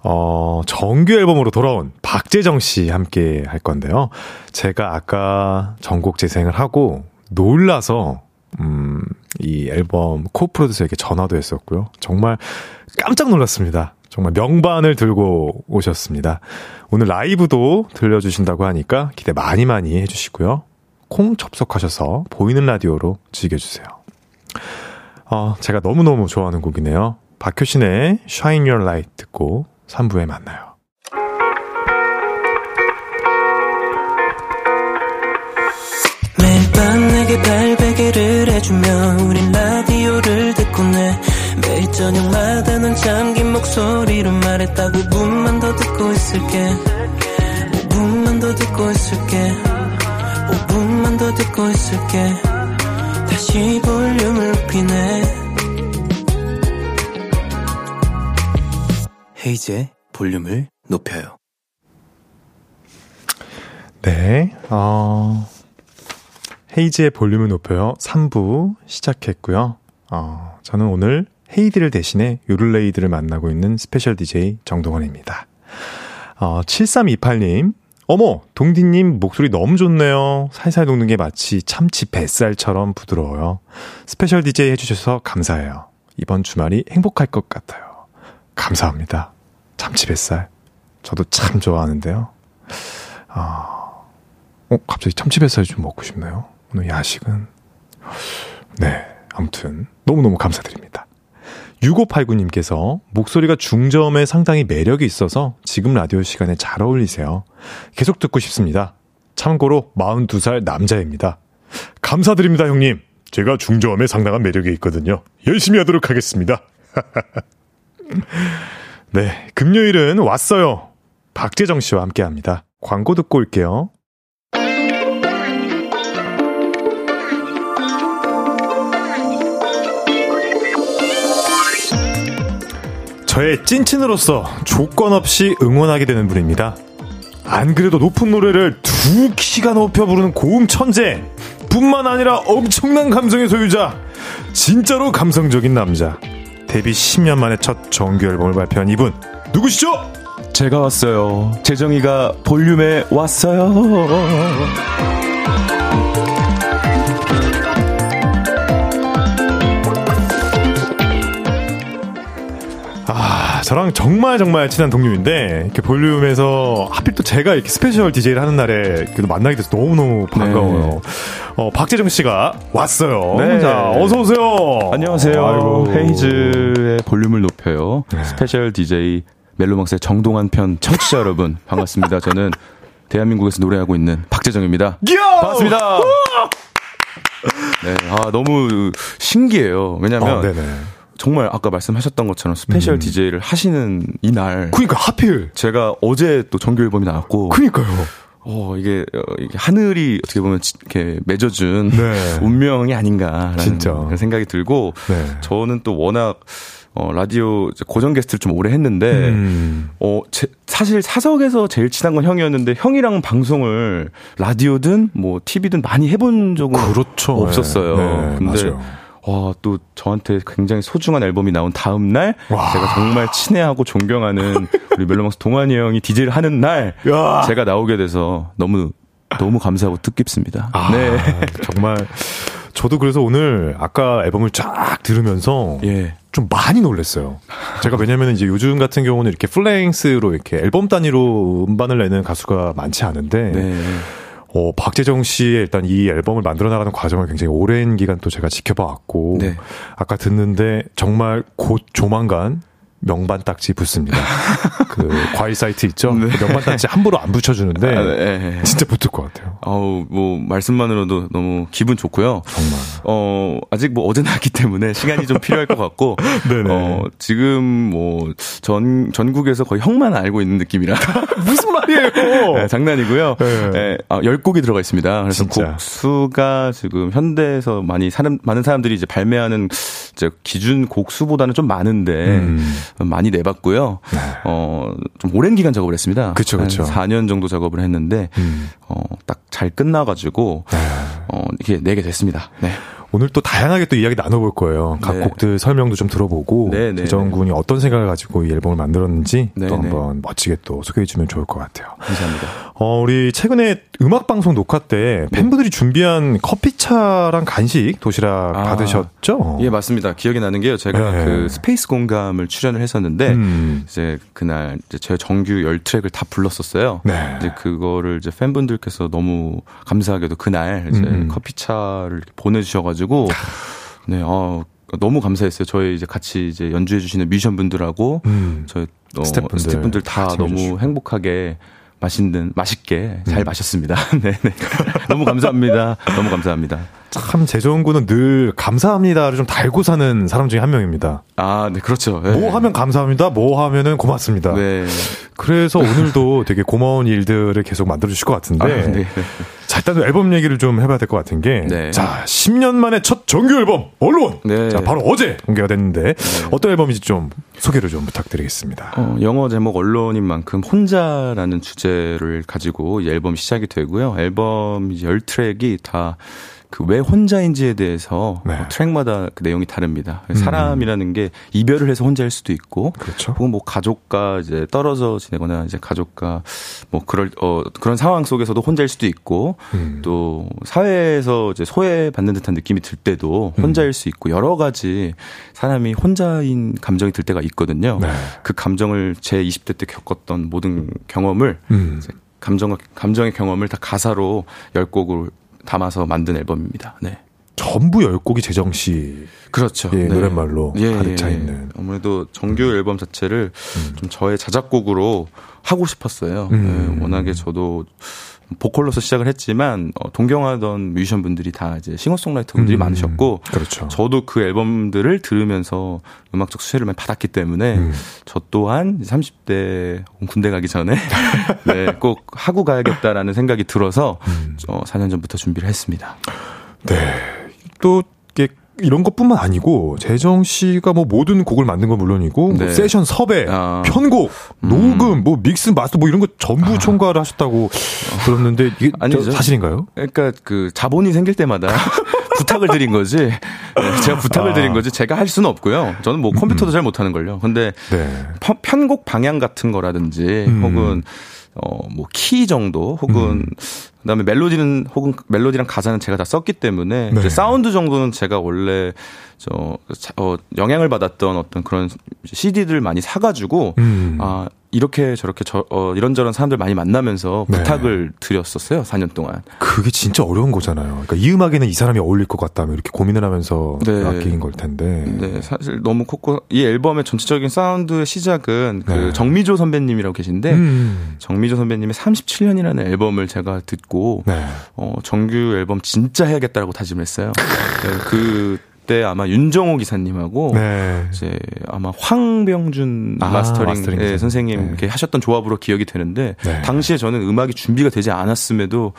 Speaker 1: 어, 정규 앨범으로 돌아온 박재정 씨 함께 할 건데요. 제가 아까 전곡 재생을 하고 놀라서, 음, 이 앨범 코-프로듀서에게 전화도 했었고요. 정말 깜짝 놀랐습니다. 정말 명반을 들고 오셨습니다. 오늘 라이브도 들려주신다고 하니까 기대 많이 많이 해주시고요. 콩 접속하셔서 보이는 라디오로 즐겨주세요. 어, 제가 너무너무 좋아하는 곡이네요. 박효신의 Shine Your Light 듣고 3부에 만나요.
Speaker 5: 발베개를 해주며 우린 라디오를 듣고 내 매일 저녁마다 넌 잠긴 목소리로 말했다 5분만 더 듣고 있을게 5분만 더 듣고 있을게 헤이즈의 볼륨을 높여요
Speaker 1: 네, 어, 헤이즈의 볼륨을 높여요. 3부 시작했고요. 어, 저는 오늘 헤이디를 대신해 요를레이드를 만나고 있는 special DJ 정동환입니다. 어, 7328님, 어머, 동디님 목소리 너무 좋네요. 살살 녹는 게 마치 참치 뱃살처럼 부드러워요. special DJ 해주셔서 감사해요. 이번 주말이 행복할 것 같아요. 감사합니다. 참치 뱃살. 저도 참 좋아하는데요. 아, 어, 갑자기 참치 뱃살이 좀 먹고 싶네요. 오늘 야식은. 네, 아무튼 너무너무 감사드립니다. 6589님께서 목소리가 중저음에 상당히 매력이 있어서 지금 라디오 시간에 잘 어울리세요. 계속 듣고 싶습니다. 참고로 42살 남자입니다. 감사드립니다, 형님. 제가 중저음에 상당한 매력이 있거든요. 열심히 하도록 하겠습니다. [LAUGHS] 네, 금요일은 왔어요. 박재정 씨와 함께 합니다. 광고 듣고 올게요. 저의 찐친으로서 조건 없이 응원하게 되는 분입니다. 안 그래도 높은 노래를 두 키가 높여 부르는 고음 천재 뿐만 아니라 엄청난 감성의 소유자 진짜로 감성적인 남자 데뷔 10년 만에 첫 정규 앨범을 발표한 이분 누구시죠?
Speaker 6: 제가 왔어요. 재정이가 볼륨에 왔어요.
Speaker 1: 저랑 정말 정말 친한 동료인데, 이렇게 볼륨에서 하필 또 제가 이렇게 special DJ를 하는 날에 그래도 만나게 돼서 너무너무 반가워요.
Speaker 6: 네.
Speaker 1: 어, 박재정 씨가 왔어요.
Speaker 6: 네.
Speaker 1: 자, 어서 오세요.
Speaker 6: 안녕하세요.
Speaker 1: 아이고.
Speaker 6: 헤이즈의 볼륨을 높여요.
Speaker 1: 네.
Speaker 6: special DJ 멜로망스의 정동환 편 청취자 여러분 반갑습니다. 저는 대한민국에서 노래하고 있는 박재정입니다.
Speaker 1: 요!
Speaker 6: 반갑습니다. 네, 아 너무 신기해요. 왜냐면
Speaker 1: 어, 네네.
Speaker 6: 정말 아까 말씀하셨던 것처럼 special
Speaker 1: 음.
Speaker 6: DJ를 하시는 이날
Speaker 1: 그니까, 하필.
Speaker 6: 제가 어제 또 정규 앨범이 나왔고
Speaker 1: 그니까요.
Speaker 6: 어, 이게, 어, 이게 하늘이 어떻게 보면 지- 이렇게 맺어준
Speaker 1: 네. [LAUGHS]
Speaker 6: 운명이 아닌가라는
Speaker 1: 진짜.
Speaker 6: 그런 생각이 들고
Speaker 1: 네.
Speaker 6: 저는 또 워낙 어, 라디오 고정 게스트를 좀 오래 했는데
Speaker 1: 음.
Speaker 6: 어, 제, 사실 사석에서 제일 친한 건 형이었는데 형이랑 방송을 라디오든 뭐 TV든 많이 해본 적은
Speaker 1: 그렇죠.
Speaker 6: 없었어요.
Speaker 1: 네,
Speaker 6: 근데
Speaker 1: 맞아요.
Speaker 6: 와, 또 저한테 굉장히 소중한 앨범이 나온 다음 날
Speaker 1: 와.
Speaker 6: 제가 정말 친애하고 존경하는 [LAUGHS] 우리 멜로망스 동환이 형이 DJ를 하는 날
Speaker 1: 야.
Speaker 6: 제가 나오게 돼서 너무 너무 감사하고 뜻깊습니다.
Speaker 1: 아,
Speaker 6: 네.
Speaker 1: 정말. 저도 그래서 오늘 아까 앨범을 쫙 들으면서
Speaker 6: 예.
Speaker 1: 좀 많이 놀랐어요. 제가 왜냐면 이제 요즘 같은 경우는 이렇게 플레잉스로 이렇게 앨범 단위로 음반을 내는 가수가 많지 않은데,
Speaker 6: 네.
Speaker 1: 어, 박재정 씨의 일단 이 앨범을 만들어 나가는 과정을 굉장히 오랜 기간 또 제가 지켜봐 왔고,
Speaker 6: 네.
Speaker 1: 아까 듣는데 정말 곧 조만간 명반 딱지 붙습니다. [LAUGHS] 그 과일 사이트 있죠?
Speaker 6: 네.
Speaker 1: 그 명반 딱지 함부로 안 붙여주는데,
Speaker 6: 아, 네.
Speaker 1: 진짜 붙을 것 같아요.
Speaker 6: 아우 뭐 말씀만으로도 너무 기분 좋고요.
Speaker 1: 정말.
Speaker 6: 어 아직 뭐 어제 나왔기 때문에 시간이 좀 필요할 것 같고 [LAUGHS]
Speaker 1: 네네.
Speaker 6: 어 지금 뭐 전 전국에서 거의 형만 알고 있는 느낌이라 [LAUGHS]
Speaker 1: 무슨 말이에요?
Speaker 6: 네, 장난이고요.
Speaker 1: 네.
Speaker 6: 네. 아, 10곡이 들어가 있습니다. 그래서
Speaker 1: 진짜.
Speaker 6: 곡수가 지금 현대에서 많이 사람, 많은 사람들이 이제 발매하는 이제 기준 곡수보다는 좀 많은데
Speaker 1: 음.
Speaker 6: 많이 내봤고요. 어, 좀 오랜 기간 작업을 했습니다.
Speaker 1: 그쵸, 그쵸.
Speaker 6: 한 4년 정도 작업을 했는데
Speaker 1: 음.
Speaker 6: 어, 딱 잘 끝나가지고 어, 이렇게 내게 됐습니다. 네.
Speaker 1: 오늘 또 다양하게 또 이야기 나눠볼 거예요. 각
Speaker 6: 네.
Speaker 1: 곡들 설명도 좀 들어보고
Speaker 6: 네, 네,
Speaker 1: 재정
Speaker 6: 네.
Speaker 1: 군이 어떤 생각을 가지고 이 앨범을 만들었는지
Speaker 6: 네,
Speaker 1: 또
Speaker 6: 네.
Speaker 1: 한번 멋지게 또 소개해주면 좋을 것 같아요.
Speaker 6: 감사합니다.
Speaker 1: 어, 우리 최근에 음악 방송 녹화 때 팬분들이 준비한 커피차랑 간식 도시락
Speaker 6: 아.
Speaker 1: 받으셨죠?
Speaker 6: 예, 맞습니다. 기억이 나는 게요. 제가
Speaker 1: 네.
Speaker 6: 그 스페이스 공감을 출연을 했었는데
Speaker 1: 음.
Speaker 6: 이제 그날 이제 제 정규 10트랙을 다 불렀었어요.
Speaker 1: 네.
Speaker 6: 이제 그거를 이제 팬분들께서 너무 감사하게도 그날 이제
Speaker 1: 음.
Speaker 6: 커피차를 보내주셔가지고 네, 어, 너무 감사했어요. 저희 이제 같이 이제 연주해 주시는 뮤지션 분들하고
Speaker 1: 음.
Speaker 6: 저희 어,
Speaker 1: 스태프분들
Speaker 6: 스태프분들 다 너무
Speaker 1: 해주시고.
Speaker 6: 행복하게 맛있는 맛있게
Speaker 1: 음.
Speaker 6: 잘 마셨습니다. [LAUGHS] 네, 네. [LAUGHS] 너무 감사합니다. 너무 감사합니다.
Speaker 1: 참 재정 군은 늘 감사합니다를 좀 달고 사는 사람 중에 한 명입니다.
Speaker 6: 아, 네, 그렇죠. 네.
Speaker 1: 뭐 하면 감사합니다, 뭐 하면은 고맙습니다.
Speaker 6: 네.
Speaker 1: 그래서 오늘도 되게 고마운 일들을 계속 만들어 주실 것 같은데.
Speaker 6: 아, 네.
Speaker 1: 자, 일단 앨범 얘기를 좀 해봐야 될 것 같은 게.
Speaker 6: 네.
Speaker 1: 자, 10년 만에 첫 정규 앨범, 언론!
Speaker 6: 네.
Speaker 1: 자, 바로 어제 공개가 됐는데. 어떤 앨범인지 좀 소개를 좀 부탁드리겠습니다.
Speaker 6: 어, 영어 제목 언론인 만큼 혼자라는 주제를 가지고 이 앨범이 시작이 되고요. 앨범 10트랙이 다 그 왜 혼자인지에 대해서
Speaker 1: 네.
Speaker 6: 어, 트랙마다 그 내용이 다릅니다. 사람이라는 게 이별을 해서 혼자일 수도 있고
Speaker 1: 그렇죠.
Speaker 6: 혹은 뭐 가족과 이제 떨어져 지내거나 이제 가족과 뭐 그럴 어 그런 상황 속에서도 혼자일 수도 있고
Speaker 1: 음.
Speaker 6: 또 사회에서 이제 소외받는 듯한 느낌이 들 때도
Speaker 1: 음.
Speaker 6: 혼자일 수 있고 여러 가지 사람이 혼자인 감정이 들 때가 있거든요.
Speaker 1: 네.
Speaker 6: 그 감정을 제 20대 때 겪었던 모든 경험을
Speaker 1: 음.
Speaker 6: 이제 감정 감정의 경험을 다 가사로 열 곡을 담아서 만든 앨범입니다. 네.
Speaker 1: 전부 열 곡이 재정 씨.
Speaker 6: 그렇죠.
Speaker 1: 예, 노랫말로 가득 차
Speaker 6: 예.
Speaker 1: 있는. 음.
Speaker 6: 아무래도 정규 앨범 자체를 좀 저의 자작곡으로 하고 싶었어요.
Speaker 1: 음.
Speaker 6: 예, 워낙에 저도 보컬로서 시작을 했지만 어, 동경하던 뮤지션 분들이 다 이제 싱어송라이터 분들이
Speaker 1: 음.
Speaker 6: 많으셨고
Speaker 1: 그렇죠.
Speaker 6: 저도 그 앨범들을 들으면서 음악적 수혜를 많이 받았기 때문에
Speaker 1: 음.
Speaker 6: 저 또한 30대 군대 가기 전에 [LAUGHS] 네, 꼭 하고 가야겠다라는 생각이 들어서
Speaker 1: 음.
Speaker 6: 어, 4년 전부터 준비를 했습니다.
Speaker 1: 네. 또, 이런 것뿐만 아니고, 재정 씨가 뭐 모든 곡을 만든 건 물론이고, 뭐
Speaker 6: 네.
Speaker 1: 세션 섭외,
Speaker 6: 아.
Speaker 1: 편곡, 녹음, 뭐 믹스, 마스터 뭐 이런 거 전부 총괄을 하셨다고 들었는데, 이게 저
Speaker 6: 아니죠.
Speaker 1: 사실인가요?
Speaker 6: 그러니까 그 자본이 생길 때마다 [LAUGHS] 부탁을 드린 거지. 네, 제가 부탁을
Speaker 1: 아.
Speaker 6: 드린 거지. 제가 할 수는 없고요. 저는 뭐 컴퓨터도 잘 못하는 걸요. 근데
Speaker 1: 네.
Speaker 6: 편- 편곡 방향 같은 거라든지
Speaker 1: 음.
Speaker 6: 혹은 어뭐 키 정도 혹은
Speaker 1: 음.
Speaker 6: 그다음에 멜로디는 혹은 멜로디랑 가사는 제가 다 썼기 때문에
Speaker 1: 네.
Speaker 6: 사운드 정도는 제가 원래 저 자- 어, 영향을 받았던 어떤 그런 CD들 많이 사가지고
Speaker 1: 음.
Speaker 6: 아 이렇게 저렇게 저 어, 이런저런 사람들 많이 만나면서
Speaker 1: 네.
Speaker 6: 부탁을 드렸었어요 4년 동안.
Speaker 1: 그게 진짜 어려운 거잖아요. 그러니까 이 음악에는 이 사람이 어울릴 것 같다면 이렇게 고민을 하면서
Speaker 6: 네.
Speaker 1: 아끼긴 걸 텐데.
Speaker 6: 네, 사실 너무 컸고 이 앨범의 전체적인 사운드의 시작은 그
Speaker 1: 네.
Speaker 6: 정미조 선배님이라고 계신데
Speaker 1: 음.
Speaker 6: 정미조 선배님의 37년이라는 앨범을 제가 듣고
Speaker 1: 네.
Speaker 6: 어, 정규 앨범 진짜 해야겠다라고 다짐을 했어요. 네, 그때 아마 윤정호 기사님하고
Speaker 1: 네.
Speaker 6: 이제 아마 황병준
Speaker 1: 아, mastering, mastering
Speaker 6: 예, 선생님
Speaker 1: 네.
Speaker 6: 이렇게 하셨던 조합으로 기억이 되는데
Speaker 1: 네.
Speaker 6: 당시에 저는 음악이 준비가 되지 않았음에도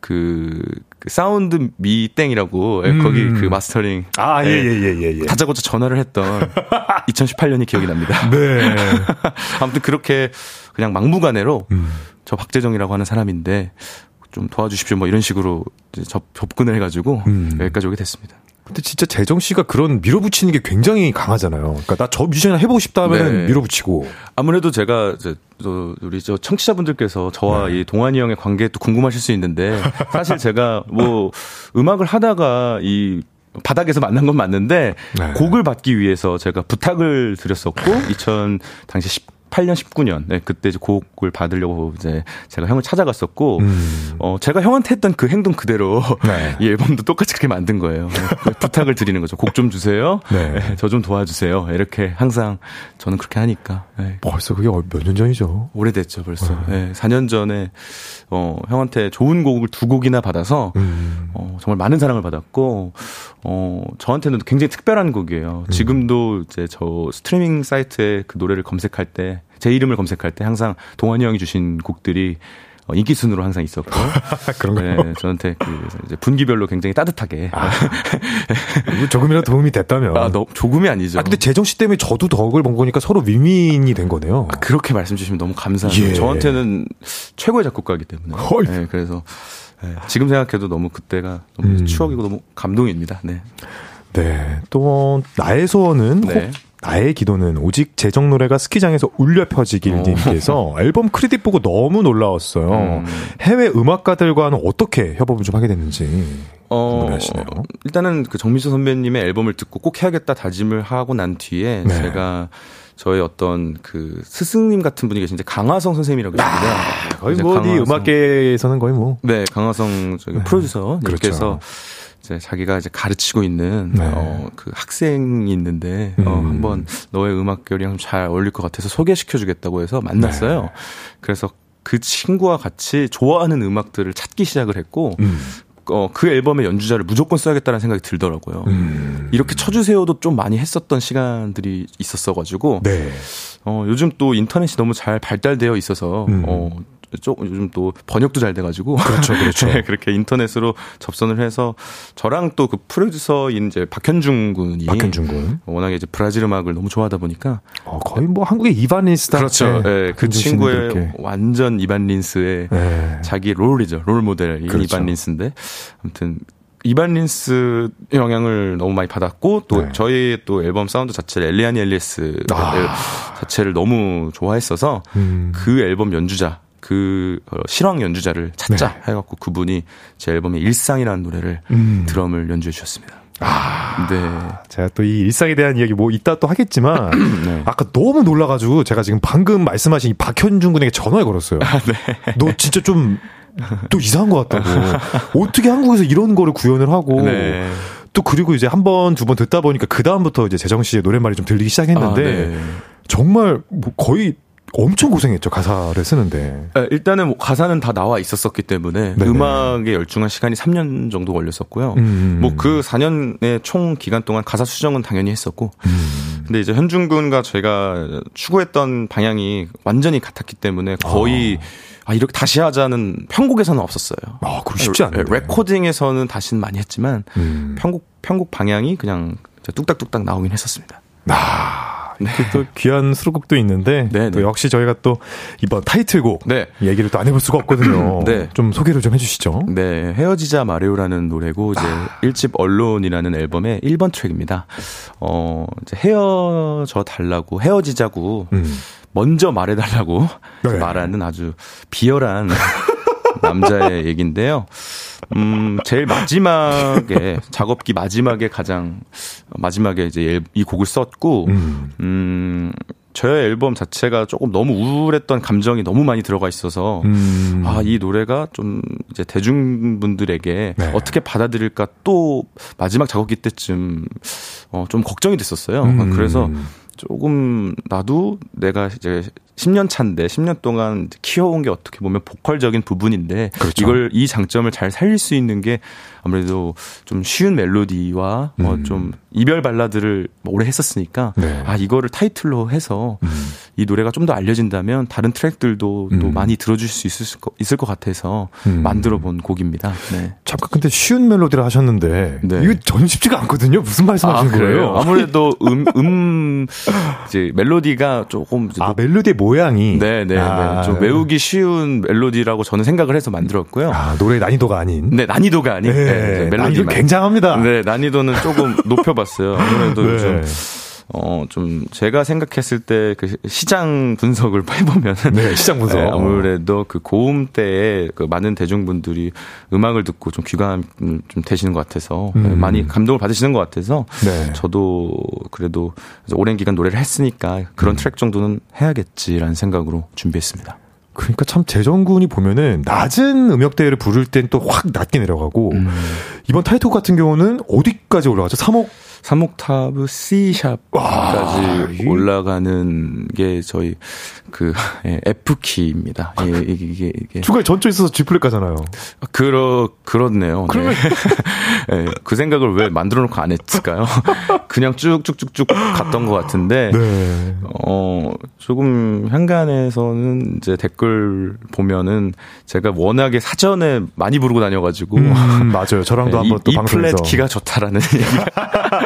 Speaker 6: 그, 그 사운드 미땡이라고 예,
Speaker 1: 음.
Speaker 6: 거기 그 mastering
Speaker 1: 아, 예,
Speaker 6: 예,
Speaker 1: 예, 예, 예. 예.
Speaker 6: 다짜고짜 전화를 했던 [LAUGHS] 2018년이 기억이 납니다.
Speaker 1: 네. [LAUGHS]
Speaker 6: 아무튼 그렇게 그냥 막무가내로
Speaker 1: 음.
Speaker 6: 저 박재정이라고 하는 사람인데 좀 도와주십시오 뭐 이런 식으로 이제 접, 접근을 해가지고
Speaker 1: 음.
Speaker 6: 여기까지 오게 됐습니다.
Speaker 1: 근데 진짜 재정 씨가 그런 밀어붙이는 게 굉장히 강하잖아요. 그러니까 나 저 뮤지션 해보고 싶다 하면
Speaker 6: 네.
Speaker 1: 밀어붙이고.
Speaker 6: 아무래도 제가 이제 저 우리 저 청취자분들께서 저와
Speaker 1: 네.
Speaker 6: 이 동환이 형의 관계 또 궁금하실 수 있는데 [LAUGHS] 사실 제가 뭐 음악을 하다가 이 바닥에서 만난 건 맞는데
Speaker 1: 네.
Speaker 6: 곡을 받기 위해서 제가 부탁을 드렸었고 [LAUGHS] 2000 당시 18년 19년 네, 그때 이제 곡을 받으려고 이제 제가 형을 찾아갔었고
Speaker 1: 음.
Speaker 6: 어 제가 형한테 했던 그 행동 그대로 [LAUGHS]
Speaker 1: 네.
Speaker 6: 이 앨범도 똑같이 그렇게 만든 거예요. 네, 부탁을 드리는 거죠. 곡 좀 주세요.
Speaker 1: 네.
Speaker 6: 저좀 도와주세요. 이렇게 항상 저는 그렇게 하니까. 네.
Speaker 1: 벌써 그게 몇 년 전이죠.
Speaker 6: 오래됐죠, 벌써. 네, 4년 전에, 어, 형한테 좋은 곡을 두 곡이나 받아서,
Speaker 1: 음.
Speaker 6: 어, 정말 많은 사랑을 받았고, 어, 저한테는 굉장히 특별한 곡이에요. 지금도 이제 저 스트리밍 사이트에 그 노래를 검색할 때, 제 이름을 검색할 때 항상 동환이 형이 주신 곡들이 어, 인기 순으로 항상 있었고, [LAUGHS]
Speaker 1: 그런가요?
Speaker 6: 네, 저한테 그 이제 분기별로 굉장히 따뜻하게. 아,
Speaker 1: 뭐 조금이라도 도움이 됐다면.
Speaker 6: 너, 조금이 아니죠.
Speaker 1: 아, 근데 재정 씨 때문에 저도 덕을 본 거니까 서로 윈윈이 된 거네요.
Speaker 6: 그렇게 말씀 주시면 너무 감사해요.
Speaker 1: 예.
Speaker 6: 저한테는 최고의 작곡가이기 때문에.
Speaker 1: 헐.
Speaker 6: 네, 그래서 네, 지금 생각해도 너무 그때가 너무
Speaker 1: 음.
Speaker 6: 추억이고 너무 감동입니다. 네.
Speaker 1: 네. 또, 나의 소원은
Speaker 6: 네.
Speaker 1: 혹 나의 기도는 오직 재정 노래가 스키장에서 울려 펴지길
Speaker 6: 어.
Speaker 1: 님께서 앨범 크레딧 보고 너무 놀라웠어요.
Speaker 6: 음.
Speaker 1: 해외 음악가들과는 어떻게 협업을 좀 하게 됐는지
Speaker 6: 어,
Speaker 1: 궁금해하시네요.
Speaker 6: 일단은 그 정미수 선배님의 앨범을 듣고 꼭 해야겠다 다짐을 하고 난 뒤에
Speaker 1: 네.
Speaker 6: 제가 저의 어떤 그 스승님 같은 분이 계신데 강화성 선생님이라고 계십니다.
Speaker 1: 아, 거의
Speaker 6: 이제
Speaker 1: 뭐, 이
Speaker 6: 강화성-
Speaker 1: 음악계에서는 거의 뭐.
Speaker 6: 네, 강화성 저기
Speaker 1: 네.
Speaker 6: 프로듀서님께서
Speaker 1: 그렇죠.
Speaker 6: 이제 자기가 이제 가르치고 있는
Speaker 1: 네.
Speaker 6: 어, 그 학생이 있는데 어,
Speaker 1: 음.
Speaker 6: 한번 너의 음악결이랑 잘 어울릴 것 같아서 소개시켜주겠다고 해서 만났어요.
Speaker 1: 네.
Speaker 6: 그래서 그 친구와 같이 좋아하는 음악들을 찾기 시작을 했고
Speaker 1: 음.
Speaker 6: 어, 그 앨범의 연주자를 무조건 써야겠다는 생각이 들더라고요.
Speaker 1: 음.
Speaker 6: 이렇게 쳐주세요도 좀 많이 했었던 시간들이 있었어가지고
Speaker 1: 네.
Speaker 6: 어, 요즘 또 인터넷이 너무 잘 발달되어 있어서
Speaker 1: 음.
Speaker 6: 어, 좀 요즘 또 번역도 잘 돼가지고
Speaker 1: 그렇죠, 그렇죠. [LAUGHS]
Speaker 6: 네, 그렇게 인터넷으로 접선을 해서 저랑 또 그 프로듀서인 이제 박현중 군이
Speaker 1: 박현준 군.
Speaker 6: 워낙에 이제 브라질 음악을 너무 좋아하다 보니까
Speaker 1: 어, 거의 뭐 한국의 이반 린스다.
Speaker 6: 그렇죠. 예, 그 친구의
Speaker 1: 그렇게.
Speaker 6: 완전 이반 린스의
Speaker 1: 네.
Speaker 6: 자기 롤이죠. 롤 모델인
Speaker 1: 그렇죠.
Speaker 6: 이반 린스인데 아무튼 이반 린스 영향을 너무 많이 받았고 또
Speaker 1: 네.
Speaker 6: 저희 또 앨범 사운드 자체를 엘리아니 엘리아스
Speaker 1: 아.
Speaker 6: 자체를 너무 좋아했어서
Speaker 1: 음.
Speaker 6: 그 앨범 연주자 그 어, 실황 연주자를 찾자
Speaker 1: 네.
Speaker 6: 해갖고 그분이 제 앨범에 일상이라는 노래를
Speaker 1: 음.
Speaker 6: 드럼을 연주해 주셨습니다.
Speaker 1: 아.
Speaker 6: 네.
Speaker 1: 제가 또 이 일상에 대한 이야기 뭐 이따 또 하겠지만 [CLEARS THROAT]
Speaker 6: 네.
Speaker 1: 아까 너무 놀라가지고 제가 지금 방금 말씀하신 이 박현준 군에게 전화를 걸었어요.
Speaker 6: 아, 네.
Speaker 1: 너 진짜 좀 또 이상한 것 같다고. 어떻게 한국에서 이런 거를 구현을 하고
Speaker 6: 네.
Speaker 1: 또 그리고 이제 한 번 두 번 듣다 보니까 그 다음부터 이제 재정 씨의 노랫말이 좀 들리기 시작했는데
Speaker 6: 아, 네.
Speaker 1: 정말 뭐 거의 엄청 고생했죠 가사를 쓰는데.
Speaker 6: 네, 일단은 뭐 가사는 다 나와 있었었기 때문에
Speaker 1: 네네.
Speaker 6: 음악에 열중한 시간이 3년 정도 걸렸었고요.
Speaker 1: 음.
Speaker 6: 뭐그 4년의 총 기간 동안 가사 수정은 당연히 했었고,
Speaker 1: 음.
Speaker 6: 근데 이제 현중 군과 제가 추구했던 방향이 완전히 같았기 때문에 거의 아, 이렇게 다시 하자는 편곡에서는 없었어요.
Speaker 1: 아, 그거 쉽지 않네.
Speaker 6: 레- 레코딩에서는 다시는 많이 했지만
Speaker 1: 음.
Speaker 6: 편곡 편곡 방향이 그냥 뚝딱뚝딱 나오긴 했었습니다.
Speaker 1: 아, 이렇게 또 귀한 수록곡도 있는데
Speaker 6: 네,
Speaker 1: 또
Speaker 6: 네.
Speaker 1: 역시 저희가 또 이번 타이틀곡
Speaker 6: 네.
Speaker 1: 얘기를 또 안 해볼 수가 없거든요. [CLEARS THROAT]
Speaker 6: 네.
Speaker 1: 좀 소개를 좀 해주시죠.
Speaker 6: 네, 헤어지자 말해요라는 노래고 이제
Speaker 1: 아.
Speaker 6: 1집 언론이라는 앨범의 1번 트랙입니다. 어, 이제 헤어져 달라고 헤어지자고
Speaker 1: 음.
Speaker 6: 먼저 말해 달라고
Speaker 1: 네.
Speaker 6: 말하는 아주 비열한 [LAUGHS] 남자의 얘긴데요. 음, 제일 마지막에 작업기 마지막에 가장 마지막에 이제 앨- 이 곡을 썼고
Speaker 1: 음.
Speaker 6: 음, 저의 앨범 자체가 조금 너무 우울했던 감정이 너무 많이 들어가 있어서
Speaker 1: 음.
Speaker 6: 아, 이 노래가 좀 이제 대중분들에게
Speaker 1: 네.
Speaker 6: 어떻게 받아들일까 또 마지막 작업기 때쯤 어, 좀 걱정이 됐었어요.
Speaker 1: 음.
Speaker 6: 그래서 조금 나도 내가 이제 10년 차인데 10년 동안 키워온 게 어떻게 보면 보컬적인 부분인데
Speaker 1: 그렇죠.
Speaker 6: 이걸 이 장점을 잘 살릴 수 있는 게 아무래도 좀 쉬운 멜로디와 뭐
Speaker 1: 음.
Speaker 6: 좀 이별 발라드를 오래 했었으니까
Speaker 1: 네.
Speaker 6: 아 이거를 타이틀로 해서 이 노래가 좀 더 알려진다면 다른 트랙들도 또
Speaker 1: 음.
Speaker 6: 많이 들어줄 수 있을 것, 있을 것 같아서
Speaker 1: 음.
Speaker 6: 만들어 본 곡입니다. 네.
Speaker 1: 잠깐 근데 쉬운 멜로디를 하셨는데
Speaker 6: 네.
Speaker 1: 이거 전 쉽지가 않거든요. 무슨 말씀하시는 거예요?
Speaker 6: 아무래도 음, 음, 이제 멜로디가 조금 이제
Speaker 1: 아,
Speaker 6: 높-
Speaker 1: 멜로디의 모양이
Speaker 6: 네, 네,
Speaker 1: 아,
Speaker 6: 네. 좀 외우기 쉬운 멜로디라고 저는 생각을 해서 만들었고요.
Speaker 1: 아, 노래 난이도가 아닌.
Speaker 6: 네, 난이도가 아닌
Speaker 1: 네,
Speaker 6: 네, 멜로디만.
Speaker 1: 굉장합니다.
Speaker 6: 네, 난이도는 조금 높여봤어요. 아무래도
Speaker 1: 네.
Speaker 6: 어, 좀 제가 생각했을 때 그 시장 분석을 [LAUGHS] 해보면은
Speaker 1: 네, 시장 분석.
Speaker 6: 네, 아무래도 그 고음 때에 그 많은 대중분들이 음악을 듣고 좀 귀감을 좀 되시는 것 같아서
Speaker 1: 음.
Speaker 6: 네, 많이 감동을 받으시는 것 같아서
Speaker 1: 네.
Speaker 6: 저도 그래도 오랜 기간 노래를 했으니까 그런 트랙 정도는 해야겠지라는 생각으로 준비했습니다.
Speaker 1: 그러니까 참 재정군이 보면은 낮은 음역대를 부를 땐 또 확 낮게 내려가고
Speaker 6: 음.
Speaker 1: 이번 타이틀 같은 경우는 어디까지 올라가죠? 3억
Speaker 6: 3옥타브 C
Speaker 1: 와,
Speaker 6: 샵까지
Speaker 1: 이-
Speaker 6: 올라가는 게 저희 그 예, F 키입니다. 예, 이게 이게 이게
Speaker 1: 중간에 전조 있어서 G 플랫 가잖아요.
Speaker 6: 그러 그렇네요.
Speaker 1: 그러면-
Speaker 6: 네. [LAUGHS] 예, 그 생각을 왜 만들어 놓고 안 했을까요? [LAUGHS] 그냥 쭉쭉쭉쭉 갔던 것 같은데
Speaker 1: 네.
Speaker 6: 어, 조금 현관에서는 이제 댓글 보면은 제가 워낙에 사전에 많이 부르고 다녀가지고.
Speaker 1: 음, 맞아요. 저랑도
Speaker 6: 네,
Speaker 1: 한번 또 방송에서
Speaker 6: 플랫 키가 좋다라는 [LAUGHS] 얘기가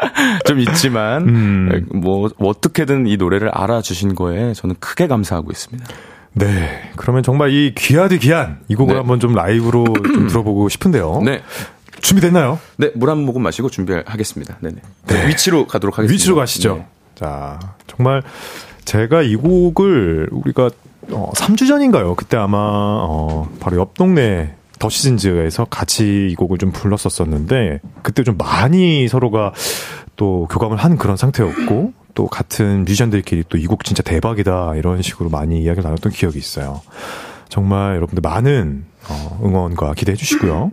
Speaker 6: [LAUGHS] 좀 있지만,
Speaker 1: 음.
Speaker 6: 네, 뭐, 어떻게든 이 노래를 알아주신 거에 저는 크게 감사하고 있습니다.
Speaker 1: 네. 그러면 정말 이 귀하디 귀한 이 곡을
Speaker 6: 네.
Speaker 1: 한번 좀 라이브로 좀 [CLEARS THROAT] 들어보고 싶은데요.
Speaker 6: 네.
Speaker 1: 준비됐나요?
Speaker 6: 네, 물 한 모금 마시고 준비하겠습니다. 네네.
Speaker 1: 네.
Speaker 6: 위치로 가도록 하겠습니다.
Speaker 1: 위치로 가시죠.
Speaker 6: 네.
Speaker 1: 자, 정말 제가 이 곡을 우리가 어, 3주 전인가요? 그때 아마 어, 바로 옆 동네 더 시즌즈에서 같이 이 곡을 좀 불렀었었는데 그때 좀 많이 서로가 또 교감을 한 그런 상태였고 또 같은 뮤지션들끼리 또 이 곡 진짜 대박이다 이런 식으로 많이 이야기를 나눴던 기억이 있어요. 정말 여러분들 많은 어, 응원과 기대해 주시고요.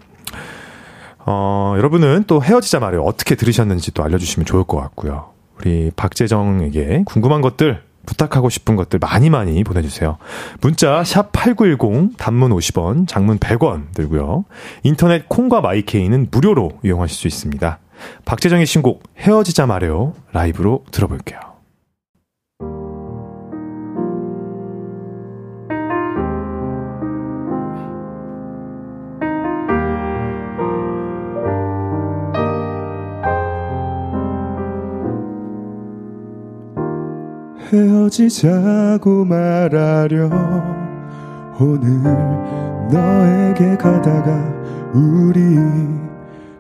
Speaker 1: 어, 여러분은 또 헤어지자 말이에요. 어떻게 들으셨는지 또 알려주시면 좋을 것 같고요. 우리 박재정에게 궁금한 것들 부탁하고 싶은 것들 많이 많이 보내주세요. 문자 샵 8910 단문 50원, 장문 100원 들고요. 인터넷 콩과 마이케이는 무료로 이용하실 수 있습니다. 박재정의 신곡 헤어지자 말해요 라이브로 들어볼게요.
Speaker 7: 헤어지자고 말하려 오늘 너에게 가다가 우리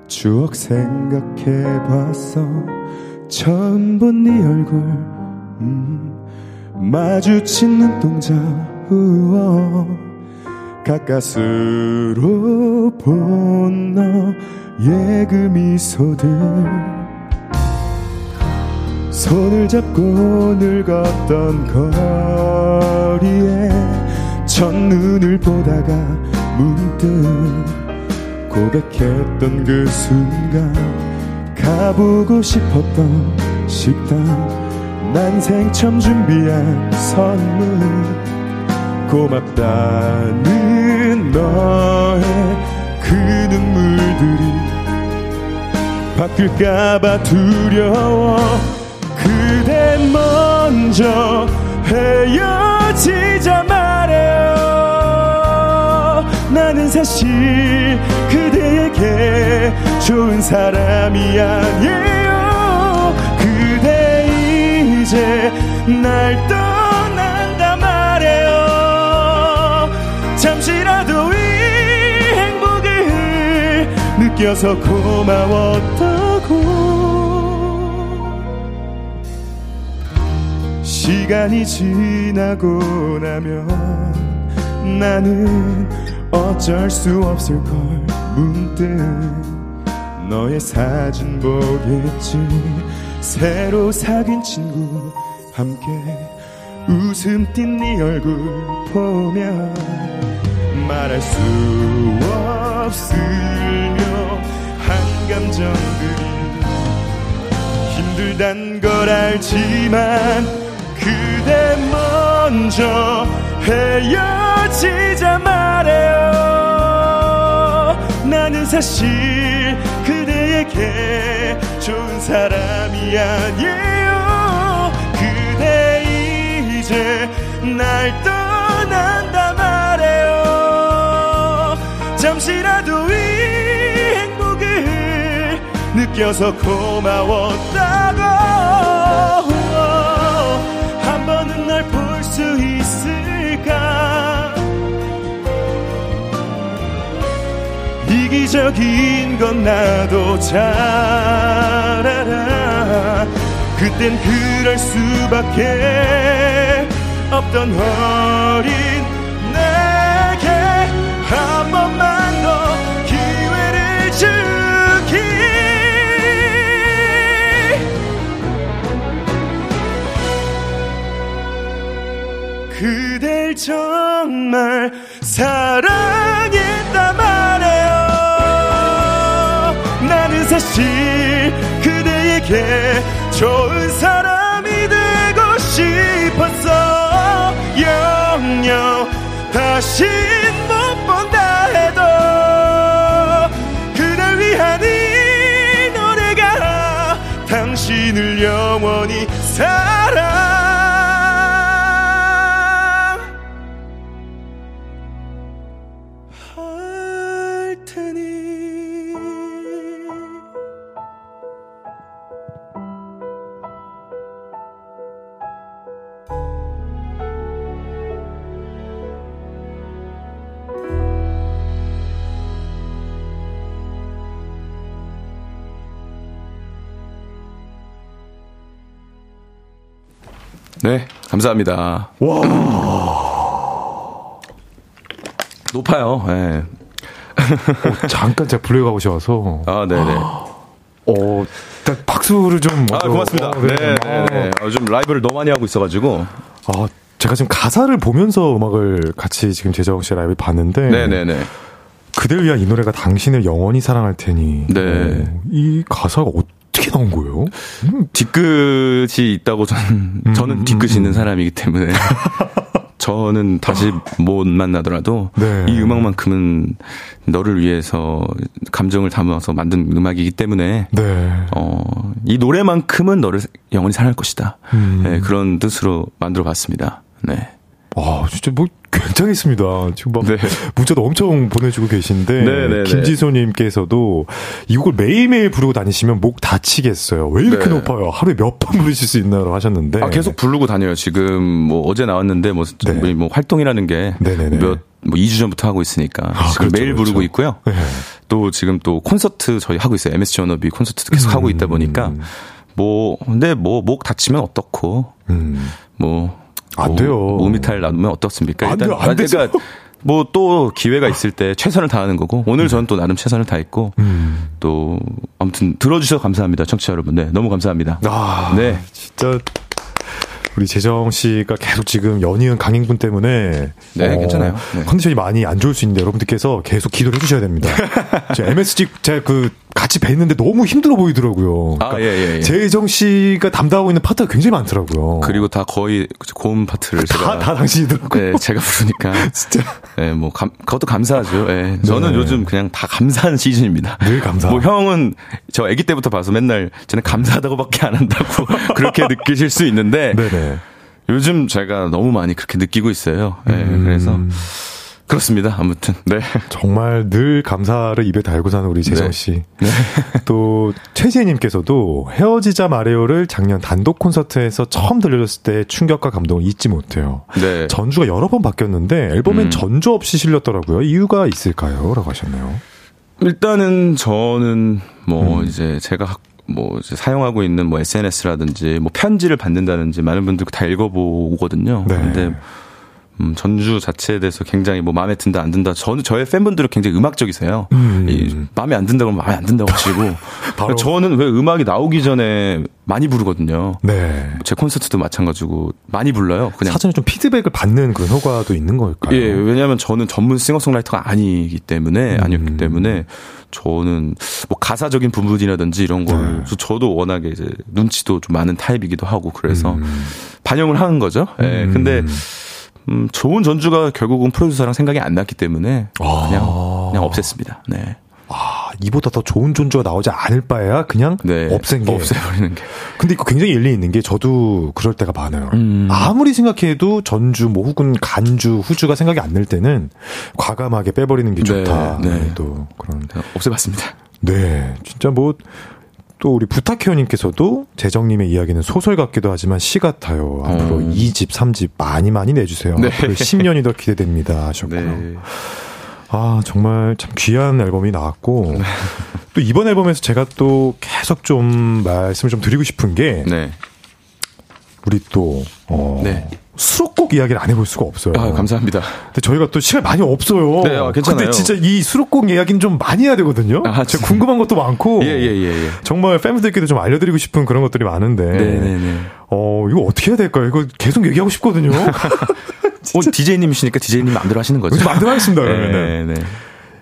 Speaker 7: 추억 생각해봤어. 처음 본 네 얼굴 음, 마주친 눈동자 우어 가까스로 본 너의 그 미소들 손을 잡고 늙었던 거리에 첫눈을 보다가 문득 고백했던 그 순간 가보고 싶었던 식당 난생 처음 준비한 선물. 고맙다는 너의 그 눈물들이 바뀔까봐 두려워 먼저 헤어지자 말해요. 나는 사실 그대에게 좋은 사람이 아니에요. 그대 이제 날 떠난다 말해요. 잠시라도 이 행복을 느껴서 고마웠다고 시간이 지나고 나면 나는 어쩔 수 없을 걸. 문득 너의 사진 보겠지. 새로 사귄 친구 함께 웃음 띤 네 얼굴 보면 말할 수 없으며 한 감정들이 힘들단 걸 알지만 그대 먼저 헤어지자 말해요. 나는 사실 그대에게 좋은 사람이 아니에요. 그대 이제 날 떠난다 말해요. 잠시라도 이 행복을 느껴서 고마웠다고 이기적인 건 나도 잘 알아. 그땐 그럴 수밖에 없던 어린 사실 그대에게 좋은 사람이 되고 싶었어. 영영 다신
Speaker 6: 감사합니다. 높아요. 예.
Speaker 1: 잠깐 제가 불러가고 싶어서
Speaker 6: 아, 네네.
Speaker 1: 어, 일단 박수를 좀
Speaker 6: 아, 고맙습니다.
Speaker 1: 어,
Speaker 6: 네, 네, 네. 아, 요즘 라이브를 너무 많이 하고 있어가지고.
Speaker 1: 아, 제가 지금 가사를 보면서 음악을 같이 지금 재정 씨 라이브 봤는데
Speaker 6: 네네네.
Speaker 1: 그댈 위한 이 노래가 당신을 영원히 사랑할 테니
Speaker 6: 네.
Speaker 1: 어, 이 가사가 어 떻게 나온 거예요? 음.
Speaker 6: 뒤끝이 있다고 저는 저는
Speaker 1: 음,
Speaker 6: 뒤끝이
Speaker 1: 음,
Speaker 6: 있는
Speaker 1: 음.
Speaker 6: 사람이기 때문에 [LAUGHS] 저는 다시 못 만나더라도
Speaker 1: 네.
Speaker 6: 이 음악만큼은 너를 위해서 감정을 담아서 만든 음악이기 때문에
Speaker 1: 네.
Speaker 6: 어, 이 노래만큼은 너를 영원히 사랑할 것이다.
Speaker 1: 음.
Speaker 6: 네, 그런 뜻으로 만들어 봤습니다. 네.
Speaker 1: 와, 진짜 뭐 굉장했습니다. 지금 막
Speaker 6: 네.
Speaker 1: 문자도 엄청 보내주고 계신데
Speaker 6: 네, 네, 네.
Speaker 1: 김지소님께서도 이 곡을 매일매일 부르고 다니시면 목 다치겠어요. 왜 이렇게
Speaker 6: 네.
Speaker 1: 높아요? 하루에 몇 번 부르실 수 있나요? 하셨는데
Speaker 6: 아, 계속 부르고 다녀요. 지금 뭐 어제 나왔는데 뭐,
Speaker 1: 네.
Speaker 6: 뭐 활동이라는 게
Speaker 1: 네네네.
Speaker 6: 몇, 뭐 2주 전부터 하고 있으니까
Speaker 1: 아,
Speaker 6: 지금
Speaker 1: 그렇죠,
Speaker 6: 매일
Speaker 1: 그렇죠.
Speaker 6: 부르고 있고요.
Speaker 1: 네.
Speaker 6: 또 지금 또 콘서트 저희 하고 있어요. MSG 워너비 콘서트도 계속 하고 있다 보니까 뭐 근데 뭐 목 다치면 어떻고
Speaker 1: 음.
Speaker 6: 뭐 안뭐
Speaker 1: 돼요.
Speaker 6: 음이탈 나누면 어떻습니까?
Speaker 1: 안 돼요, 안
Speaker 6: 아,
Speaker 1: 되죠.
Speaker 6: 그러니까 [LAUGHS] 뭐또 기회가 있을 때 최선을 다하는 거고 오늘 저는 또 나름 최선을 다했고
Speaker 1: 음.
Speaker 6: 또 아무튼 들어주셔서 감사합니다, 청취자 여러분. 네, 너무 감사합니다.
Speaker 1: 아,
Speaker 6: 네.
Speaker 1: 진짜 우리 재정 씨가 계속 지금 연이은 강행군 때문에
Speaker 6: 네, 괜찮아요. 네.
Speaker 1: 컨디션이 많이 안 좋을 수 있는데 여러분들께서 계속 기도를 해주셔야 됩니다. [LAUGHS] 제 MSG 제가 그 같이 뵀는데 너무 힘들어 보이더라고요.
Speaker 6: 아, 예, 예, 예.
Speaker 1: 재정 씨가 담당하고 있는 파트가 굉장히 많더라고요.
Speaker 6: 그리고 다 거의 고음 파트를
Speaker 1: 다,
Speaker 6: 제가
Speaker 1: 다 당신이더라고요.
Speaker 6: 네, 제가 부르니까 [LAUGHS]
Speaker 1: 진짜
Speaker 6: 네, 뭐 감, 그것도 감사하죠. 예. 저는
Speaker 1: 네.
Speaker 6: 요즘 그냥 다 감사한 시즌입니다.
Speaker 1: 늘 감사.
Speaker 6: 뭐 형은 저 아기 때부터 봐서 맨날 저는 감사하다고밖에 안 한다고 [LAUGHS] 그렇게 느끼실 수 있는데
Speaker 1: 네네.
Speaker 6: 요즘 제가 너무 많이 그렇게 느끼고 있어요. 예,
Speaker 1: 음.
Speaker 6: 그래서 그렇습니다. 아무튼 네.
Speaker 1: 정말 늘 감사를 입에 달고 사는 우리 재정
Speaker 6: 네.
Speaker 1: 씨. 또 최지혜님께서도 헤어지자 말해요를 작년 단독 콘서트에서 처음 들려줬을 때 충격과 감동을 잊지 못해요.
Speaker 6: 네.
Speaker 1: 전주가 여러 번 바뀌었는데 앨범엔
Speaker 6: 음.
Speaker 1: 전주 없이 실렸더라고요. 이유가 있을까요? 라고 하셨네요.
Speaker 6: 일단은 저는 뭐
Speaker 1: 음.
Speaker 6: 이제 제가 학- 뭐 이제 사용하고 있는 뭐 SNS라든지 뭐 편지를 받는다든지 많은 분들 다 읽어보거든요.
Speaker 1: 네.
Speaker 6: 근데 음, 전주 자체에 대해서 굉장히 뭐 마음에 든다 안 든다. 저는 저의 팬분들은 굉장히 음악적이세요.
Speaker 1: 음.
Speaker 6: 이 마음에 안 든다 그러면 마음에 안 든다고 하시고 [LAUGHS]
Speaker 1: 바로-
Speaker 6: 저는 왜 음악이 나오기 전에 많이 부르거든요.
Speaker 1: 네.
Speaker 6: 제 콘서트도 마찬가지고 많이 불러요. 그냥
Speaker 1: 사전에 좀 피드백을 받는 그런 효과도 있는 걸까요?
Speaker 6: 예, 왜냐하면 저는 전문 싱어송라이터가 아니기 때문에
Speaker 1: 음.
Speaker 6: 아니었기 때문에 저는 뭐 가사적인 부분이라든지 이런 걸
Speaker 1: 네.
Speaker 6: 저- 저도 워낙에 이제 눈치도 좀 많은 타입이기도 하고 그래서
Speaker 1: 음.
Speaker 6: 반영을 하는 거죠. 예,
Speaker 1: 음.
Speaker 6: 근데 음, 좋은 전주가 결국은 프로듀서랑 생각이 안 났기 때문에
Speaker 1: 아.
Speaker 6: 그냥 그냥 없앴습니다. 네,
Speaker 1: 아, 이보다 더 좋은 존재가 나오지 않을 바에야 그냥
Speaker 6: 네,
Speaker 1: 없앤 게.
Speaker 6: 없애버리는 게.
Speaker 1: 근데 이거 굉장히 일리 있는 게 저도 그럴 때가 많아요.
Speaker 6: 음.
Speaker 1: 아무리 생각해도 전주, 뭐 혹은 간주, 후주가 생각이 안 날 때는 과감하게 빼버리는 게
Speaker 6: 네,
Speaker 1: 좋다.
Speaker 6: 네.
Speaker 1: 또 그런.
Speaker 6: 없애봤습니다.
Speaker 1: 네, 진짜 뭐. 또 우리 부탁해요님께서도 재정님의 이야기는 소설 같기도 하지만 시 같아요. 앞으로
Speaker 6: 어.
Speaker 1: 2집, 3집 많이 많이 내주세요.
Speaker 6: 네.
Speaker 1: 앞으로 10년이 더 기대됩니다. 하셨고요.
Speaker 6: 네.
Speaker 1: 아, 정말 참 귀한 앨범이 나왔고,
Speaker 6: 네.
Speaker 1: 또 이번 앨범에서 제가 또 계속 좀 말씀을 좀 드리고 싶은 게,
Speaker 6: 네.
Speaker 1: 우리 또, 어,
Speaker 6: 네.
Speaker 1: 수록곡 이야기를 안 해볼 수가 없어요.
Speaker 6: 아, 감사합니다.
Speaker 1: 근데 저희가 또 시간이 많이 없어요.
Speaker 6: 네, 아, 괜찮아요.
Speaker 1: 근데 진짜 이 수록곡 이야기는 좀 많이 해야 되거든요.
Speaker 6: 아,
Speaker 1: 제가. 궁금한 것도 많고,
Speaker 6: 예, 예, 예, 예.
Speaker 1: 정말 팬분들께도 좀 알려드리고 싶은 그런 것들이 많은데,
Speaker 6: 네 네 네.
Speaker 1: 어, 이거 어떻게 해야 될까요? 이거 계속 얘기하고 싶거든요.
Speaker 6: 오, DJ님이시니까 DJ님 마음대로 하시는 거죠.
Speaker 1: 좀 만들어 하겠습니다, [LAUGHS] 그러면은.
Speaker 6: 네, 네.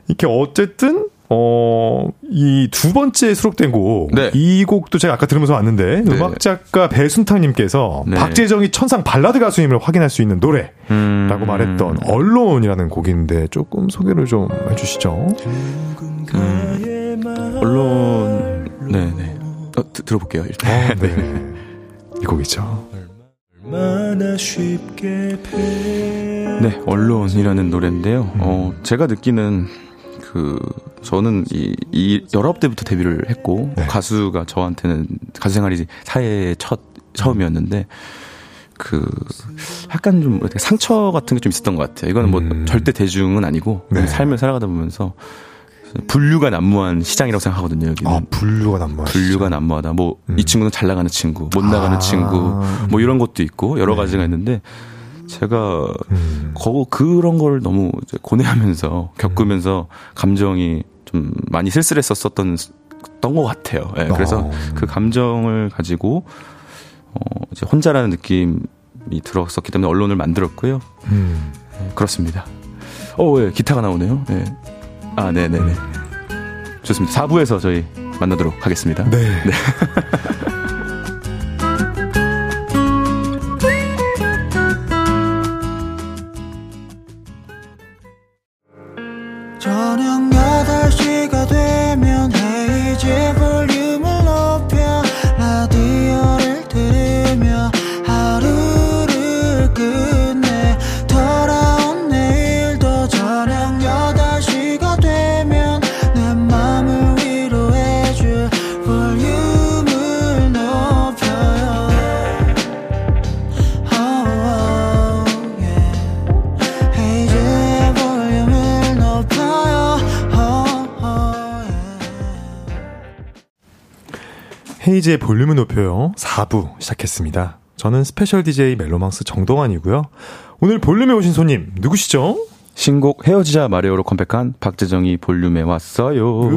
Speaker 1: 이렇게 어쨌든 어, 이 두 번째 수록된 곡,
Speaker 6: 네.
Speaker 1: 이 곡도 제가 아까 들으면서 왔는데,
Speaker 6: 네.
Speaker 1: 음악 작가 배순탁님께서
Speaker 6: 네.
Speaker 1: 박재정이 천상 발라드 가수임을 확인할 수 있는 노래라고
Speaker 6: 음.
Speaker 1: 말했던 언론이라는 곡인데 조금 소개를 좀 해주시죠.
Speaker 6: 언론, 네네. 어, 드- 들어볼게요, 일단.
Speaker 1: 어, 네. 이 곡이죠.
Speaker 7: 얼마나 쉽게 배
Speaker 6: 네, 언론이라는 노래인데요. 어, 제가 느끼는 그 저는 이, 이 19대부터 데뷔를 했고
Speaker 1: 네.
Speaker 6: 가수가 저한테는 가수 생활이 사회의 첫 처음이었는데 그 약간 좀 상처 같은 게 좀 있었던 것 같아요. 이거는 뭐
Speaker 1: 음.
Speaker 6: 절대 대중은 아니고
Speaker 1: 네.
Speaker 6: 삶을 살아가다 보면서 분류가 난무한 시장이라고 생각하거든요. 여기는
Speaker 1: 아, 분류가 난무하
Speaker 6: 분류가 난무하다. 뭐이
Speaker 1: 음.
Speaker 6: 친구는 잘 나가는 친구, 못 나가는
Speaker 1: 아.
Speaker 6: 친구, 뭐 이런 것도 있고 여러
Speaker 1: 네.
Speaker 6: 가지가 있는데 제가
Speaker 1: 음.
Speaker 6: 거 그런 걸 너무 이제 고뇌하면서 겪으면서 감정이 좀 많이 쓸쓸했었었던 던것 같아요. 예, 그래서
Speaker 1: 어.
Speaker 6: 그 감정을 가지고 어 이제 혼자라는 느낌이 들었었기 때문에 언론을 만들었고요.
Speaker 1: 음.
Speaker 6: 예, 그렇습니다. 어, 예, 기타가 나오네요. 예. 아, 네, 네, 네. 좋습니다. 4부에서 저희 만나도록 하겠습니다.
Speaker 1: 네. 네. [LAUGHS] 绝不。 헤이즈의 볼륨을 높여요. 4부 시작했습니다. 저는 스페셜 DJ 멜로망스 정동환이고요. 오늘 볼륨에 오신 손님 누구시죠?
Speaker 6: 신곡 헤어지자 말해요로 컴백한 박재정이 볼륨에 왔어요.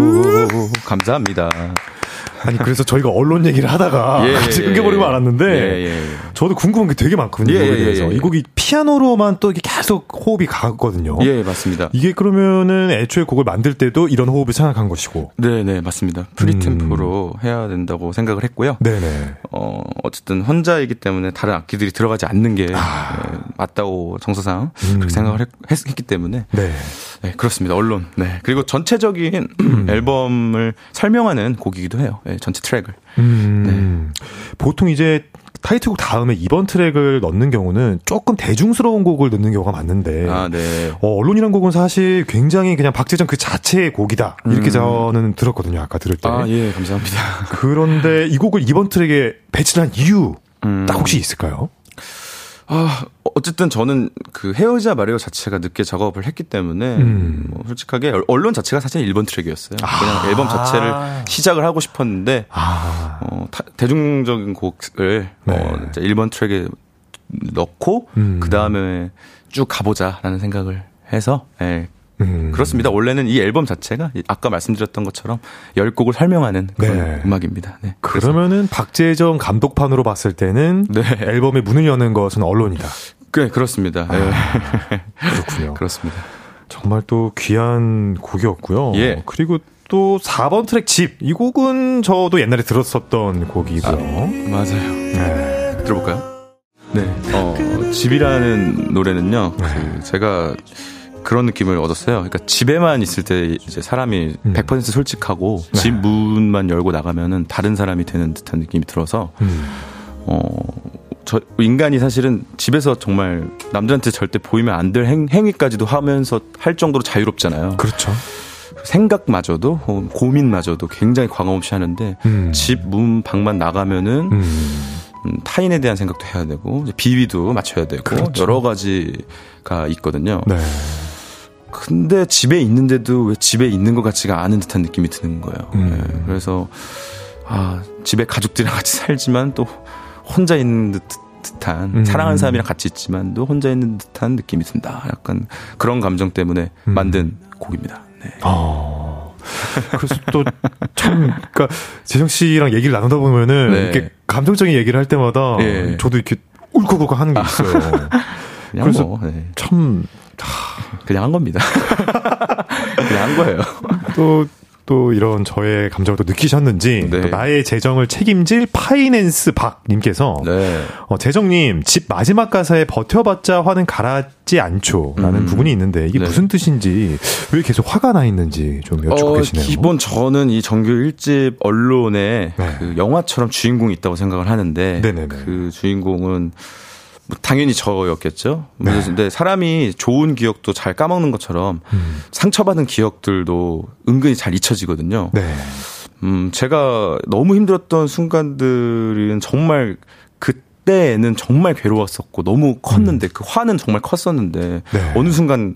Speaker 6: 감사합니다.
Speaker 1: 아니 그래서 저희가 이런 얘기를 하다가 예, 같이 예, 끊겨버리고 말았는데 예, 예, 저도 궁금한 게 되게 많거든요. 예, 이 대해서 이 곡이 피아노로만 또 계속 호흡이 가거든요.
Speaker 6: 예, 맞습니다.
Speaker 1: 이게 그러면은 애초에 곡을 만들 때도 이런 호흡을 생각한 것이고.
Speaker 6: 네, 네, 맞습니다. 프리템포로 음. 해야 된다고 생각을 했고요.
Speaker 1: 네, 네.
Speaker 6: 어, 어쨌든 혼자이기 때문에 다른 악기들이 들어가지 않는 게 아. 네, 맞다고 정서상 음. 그렇게 생각을 했, 했기 때문에. 네. 네, 그렇습니다. 언론. 네. 그리고 전체적인 음. [CLEARS THROAT] 앨범을 설명하는 곡이기도 해요. 네, 전체 트랙을. 음.
Speaker 1: 네. 보통 이제 타이틀곡 다음에 이번 트랙을 넣는 경우는 조금 대중스러운 곡을 넣는 경우가 많은데 아, 네. 어, 언론이란 곡은 사실 굉장히 그냥 박재정 그 자체의 곡이다 이렇게 음. 저는 들었거든요 아까 들을 때.
Speaker 6: 아 예 감사합니다.
Speaker 1: 그런데 이 곡을 이번 트랙에 배치한 이유 음. 딱 혹시 있을까요?
Speaker 6: 아, 어쨌든 저는 그 헤어지자 마리오 자체가 늦게 작업을 했기 때문에 음. 뭐 솔직하게 언론 자체가 사실 1번 트랙이었어요. 아. 그냥 앨범 자체를 시작을 하고 싶었는데 아. 어, 타, 대중적인 곡을 네. 어, 이제 1번 트랙에 넣고 음. 그 다음에 쭉 가보자라는 생각을 해서 예, 음. 그렇습니다. 원래는 이 앨범 자체가 아까 말씀드렸던 것처럼 열 곡을 설명하는 그런 네. 음악입니다. 네.
Speaker 1: 그러면은 박재정 감독판으로 봤을 때는 네. 앨범의 문을 여는 것은 언론이다.
Speaker 6: 네, 그렇습니다. 아,
Speaker 1: 네. 그렇군요. [LAUGHS]
Speaker 6: 그렇습니다.
Speaker 1: 정말 또 귀한 곡이었고요. 예. 그리고 또 4번 트랙 집. 이 곡은 저도 옛날에 들었었던 곡이고요. 아,
Speaker 6: 맞아요. 네. 들어볼까요? 네. 어, 집이라는 노래는요. 네. 그 제가 그런 느낌을 얻었어요. 그러니까 집에만 있을 때 이제 사람이 음. 100% 솔직하고 네. 집 문만 열고 나가면은 다른 사람이 되는 듯한 느낌이 들어서 음. 어. 저 인간이 사실은 집에서 정말 남들한테 절대 보이면 안 될 행위까지도 하면서 할 정도로 자유롭잖아요.
Speaker 1: 그렇죠.
Speaker 6: 생각마저도 어, 고민마저도 굉장히 광화 없이 하는데 음. 집문 방만 나가면은 음. 음, 타인에 대한 생각도 해야 되고 비위도 맞춰야 되고 그렇죠. 여러 가지가 있거든요. 네. 근데 집에 있는데도 왜 집에 있는 것 같지가 않은 듯한 느낌이 드는 거예요. 음. 네. 그래서 아 집에 가족들이랑 같이 살지만 또 혼자 있는 듯, 듯한 음. 사랑하는 사람이랑 같이 있지만도 혼자 있는 듯한 느낌이 든다. 약간 그런 감정 때문에 음. 만든 곡입니다. 네.
Speaker 1: 어. 그래서 또 참, 그니까, 재정 씨랑 얘기를 나누다 보면은, 네. 이렇게 감정적인 얘기를 할 때마다, 네. 저도 이렇게 울컥울컥 하는 게 있어요. [LAUGHS] 그래서 뭐, 네. 참,
Speaker 6: 그냥 한 겁니다. [LAUGHS] 그냥 한 거예요.
Speaker 1: 또, 또 이런 저의 감정을 또 느끼셨는지 네. 또 나의 재정을 책임질 파이낸스 박님께서 네. 어, 재정님 집 마지막 가사에 버텨봤자 화는 가라지 않죠라는 음. 부분이 있는데 이게 네. 무슨 뜻인지 왜 계속 화가 나 있는지 좀 여쭙고 어, 계시네요.
Speaker 6: 기본 저는 이 정규 1집 언론에 네. 그 영화처럼 주인공이 있다고 생각을 하는데 네네네. 그 주인공은 뭐 당연히 저였겠죠. 네. 근데 사람이 좋은 기억도 잘 까먹는 것처럼 음. 상처받은 기억들도 은근히 잘 잊혀지거든요. 네. 음, 제가 너무 힘들었던 순간들은 정말 그때는 정말 괴로웠었고 너무 컸는데 음. 그 화는 정말 컸었는데 네. 어느 순간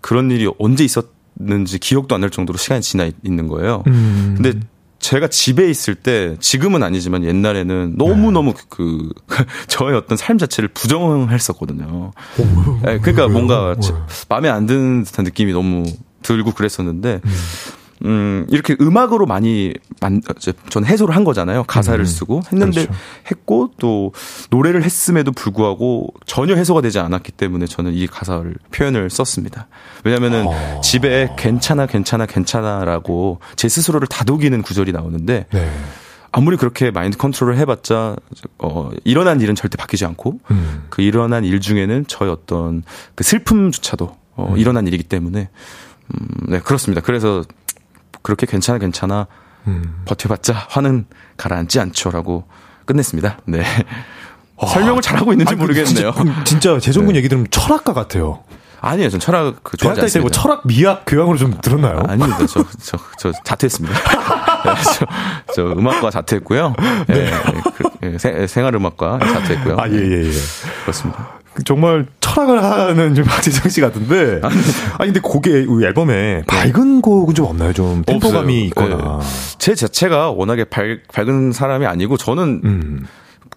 Speaker 6: 그런 일이 언제 있었는지 기억도 안 날 정도로 시간이 지나 있는 거예요. 음. 근데 제가 집에 있을 때 지금은 아니지만 옛날에는 너무 너무 네. 그, 그 [LAUGHS] 저의 어떤 삶 자체를 부정했었거든요. 네, 그러니까 뭔가 마음에 안 드는 듯한 느낌이 너무 들고 그랬었는데 음. 음, 이렇게 음악으로 많이 만, 저는 해소를 한 거잖아요. 가사를 음, 쓰고 했는데 그렇죠. 했고 또 노래를 했음에도 불구하고 전혀 해소가 되지 않았기 때문에 저는 이 가사를 표현을 썼습니다. 왜냐면은 어... 집에 괜찮아, 괜찮아, 괜찮아라고 제 스스로를 다독이는 구절이 나오는데 네. 아무리 그렇게 마인드 컨트롤을 해봤자 어 일어난 일은 절대 바뀌지 않고 음. 그 일어난 일 중에는 저의 어떤 그 슬픔조차도 어 음. 일어난 일이기 때문에 음, 네 그렇습니다. 그래서 그렇게 괜찮아 괜찮아 음. 버텨봤자 화는 가라앉지 않죠라고 끝냈습니다. 네. 와, 설명을 잘하고 있는지 아니, 모르겠네요.
Speaker 1: 진짜, 진짜 재정군 네. 얘기 들으면 철학가 같아요.
Speaker 6: 아니에요. 전 철학 그 좋아하지 않습니다.
Speaker 1: 뭐 철학 미학 교양으로 좀 들었나요?
Speaker 6: 아닙니다. 저, 저, 저 자퇴했습니다. [LAUGHS] 네, 저, 저 음악과 자퇴했고요. 네. 네. 그, 예, 생활 음악과 자퇴했고요.
Speaker 1: 아, 예, 예, 예.
Speaker 6: 그렇습니다.
Speaker 1: 정말 철학을 하는 좀 박재정 씨 같은데. 아니, 근데 곡에, 앨범에 밝은 곡은 좀 없나요? 좀 템포감이 있거나. 네.
Speaker 6: 제 자체가 워낙에 밝, 밝은 사람이 아니고 저는 음.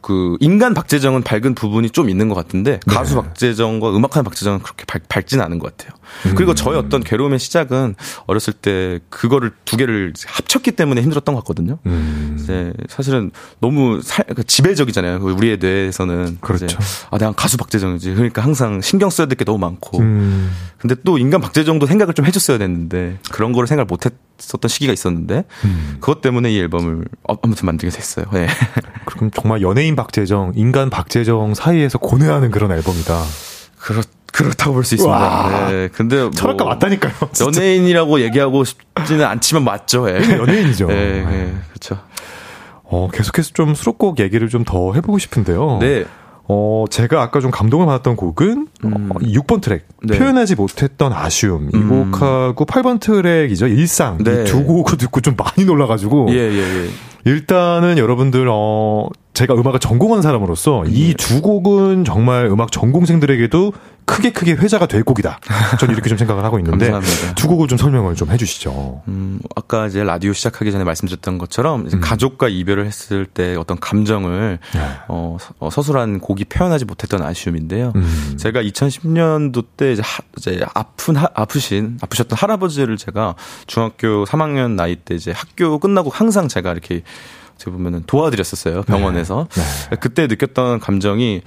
Speaker 6: 그 인간 박재정은 밝은 부분이 좀 있는 것 같은데 네. 가수 박재정과 음악하는 박재정은 그렇게 밝, 밝지는 않은 것 같아요. 음. 그리고 저의 어떤 괴로움의 시작은 어렸을 때 그거를 두 개를 합쳤기 때문에 힘들었던 것 같거든요. 음. 이제 사실은 너무 살, 그 지배적이잖아요. 그 우리의 뇌에서는
Speaker 1: 그렇죠.
Speaker 6: 아 내가 가수 박재정이지. 그러니까 항상 신경 써야 될 게 너무 많고. 음. 근데 또 인간 박재정도 생각을 좀 해줬어야 됐는데 그런 거를 생각 못했었던 시기가 있었는데 음. 그것 때문에 이 앨범을 어, 아무튼 만들게 됐어요. 네. [LAUGHS]
Speaker 1: 그럼 정말 연예인 박재정, 인간 박재정 사이에서 고뇌하는 그런 앨범이다.
Speaker 6: 그렇 그렇다고 볼 수 있습니다. 네. 근데 뭐
Speaker 1: 철학가 맞다니까요.
Speaker 6: 진짜. 연예인이라고 얘기하고 싶지는 않지만 맞죠. 예.
Speaker 1: 연예인이죠.
Speaker 6: 네, 네. 그렇죠.
Speaker 1: 어, 계속해서 좀 수록곡 얘기를 좀 더 해보고 싶은데요.
Speaker 6: 네.
Speaker 1: 어, 제가 아까 좀 감동을 받았던 곡은 음. 어, 6번 트랙 네. 표현하지 못했던 아쉬움 이 음. 곡하고 8번 트랙이죠 일상 네. 이두 곡을 듣고 좀 많이 놀라가지고
Speaker 6: 예, 예, 예.
Speaker 1: 일단은 여러분들 어 제가 음악을 전공한 사람으로서 이두 네. 곡은 정말 음악 전공생들에게도 크게 크게 회자가 될 곡이다. 저는 이렇게 좀 생각을 하고 있는데 [LAUGHS] 두 곡을 좀 설명을 좀 해주시죠.
Speaker 6: 음, 아까 이제 라디오 시작하기 전에 말씀드렸던 것처럼 음. 가족과 이별을 했을 때 어떤 감정을 네. 어, 어, 서술한 곡이 표현하지 못했던 아쉬움인데요. 음. 제가 2010년도 때 이제, 하, 이제 아픈 하, 아프신 아프셨던 할아버지를 제가 중학교 3학년 나이 때 이제 학교 끝나고 항상 제가 이렇게 제가 보면은 도와드렸었어요 병원에서 네. 네. 그때 느꼈던 감정이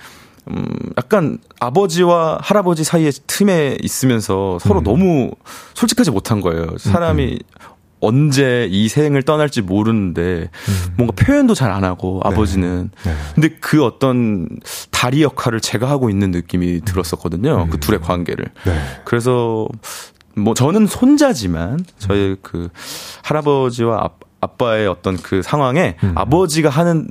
Speaker 6: 음, 약간 아버지와 할아버지 사이의 틈에 있으면서 서로 음. 너무 솔직하지 못한 거예요. 사람이 음. 언제 이 생을 떠날지 모르는데 음. 뭔가 표현도 잘 안 하고 네. 아버지는 네. 근데 그 어떤 다리 역할을 제가 하고 있는 느낌이 들었었거든요. 그 음. 둘의 관계를.
Speaker 1: 네.
Speaker 6: 그래서 뭐 저는 손자지만 저희 그 할아버지와 아빠의 어떤 그 상황에 음. 아버지가 하는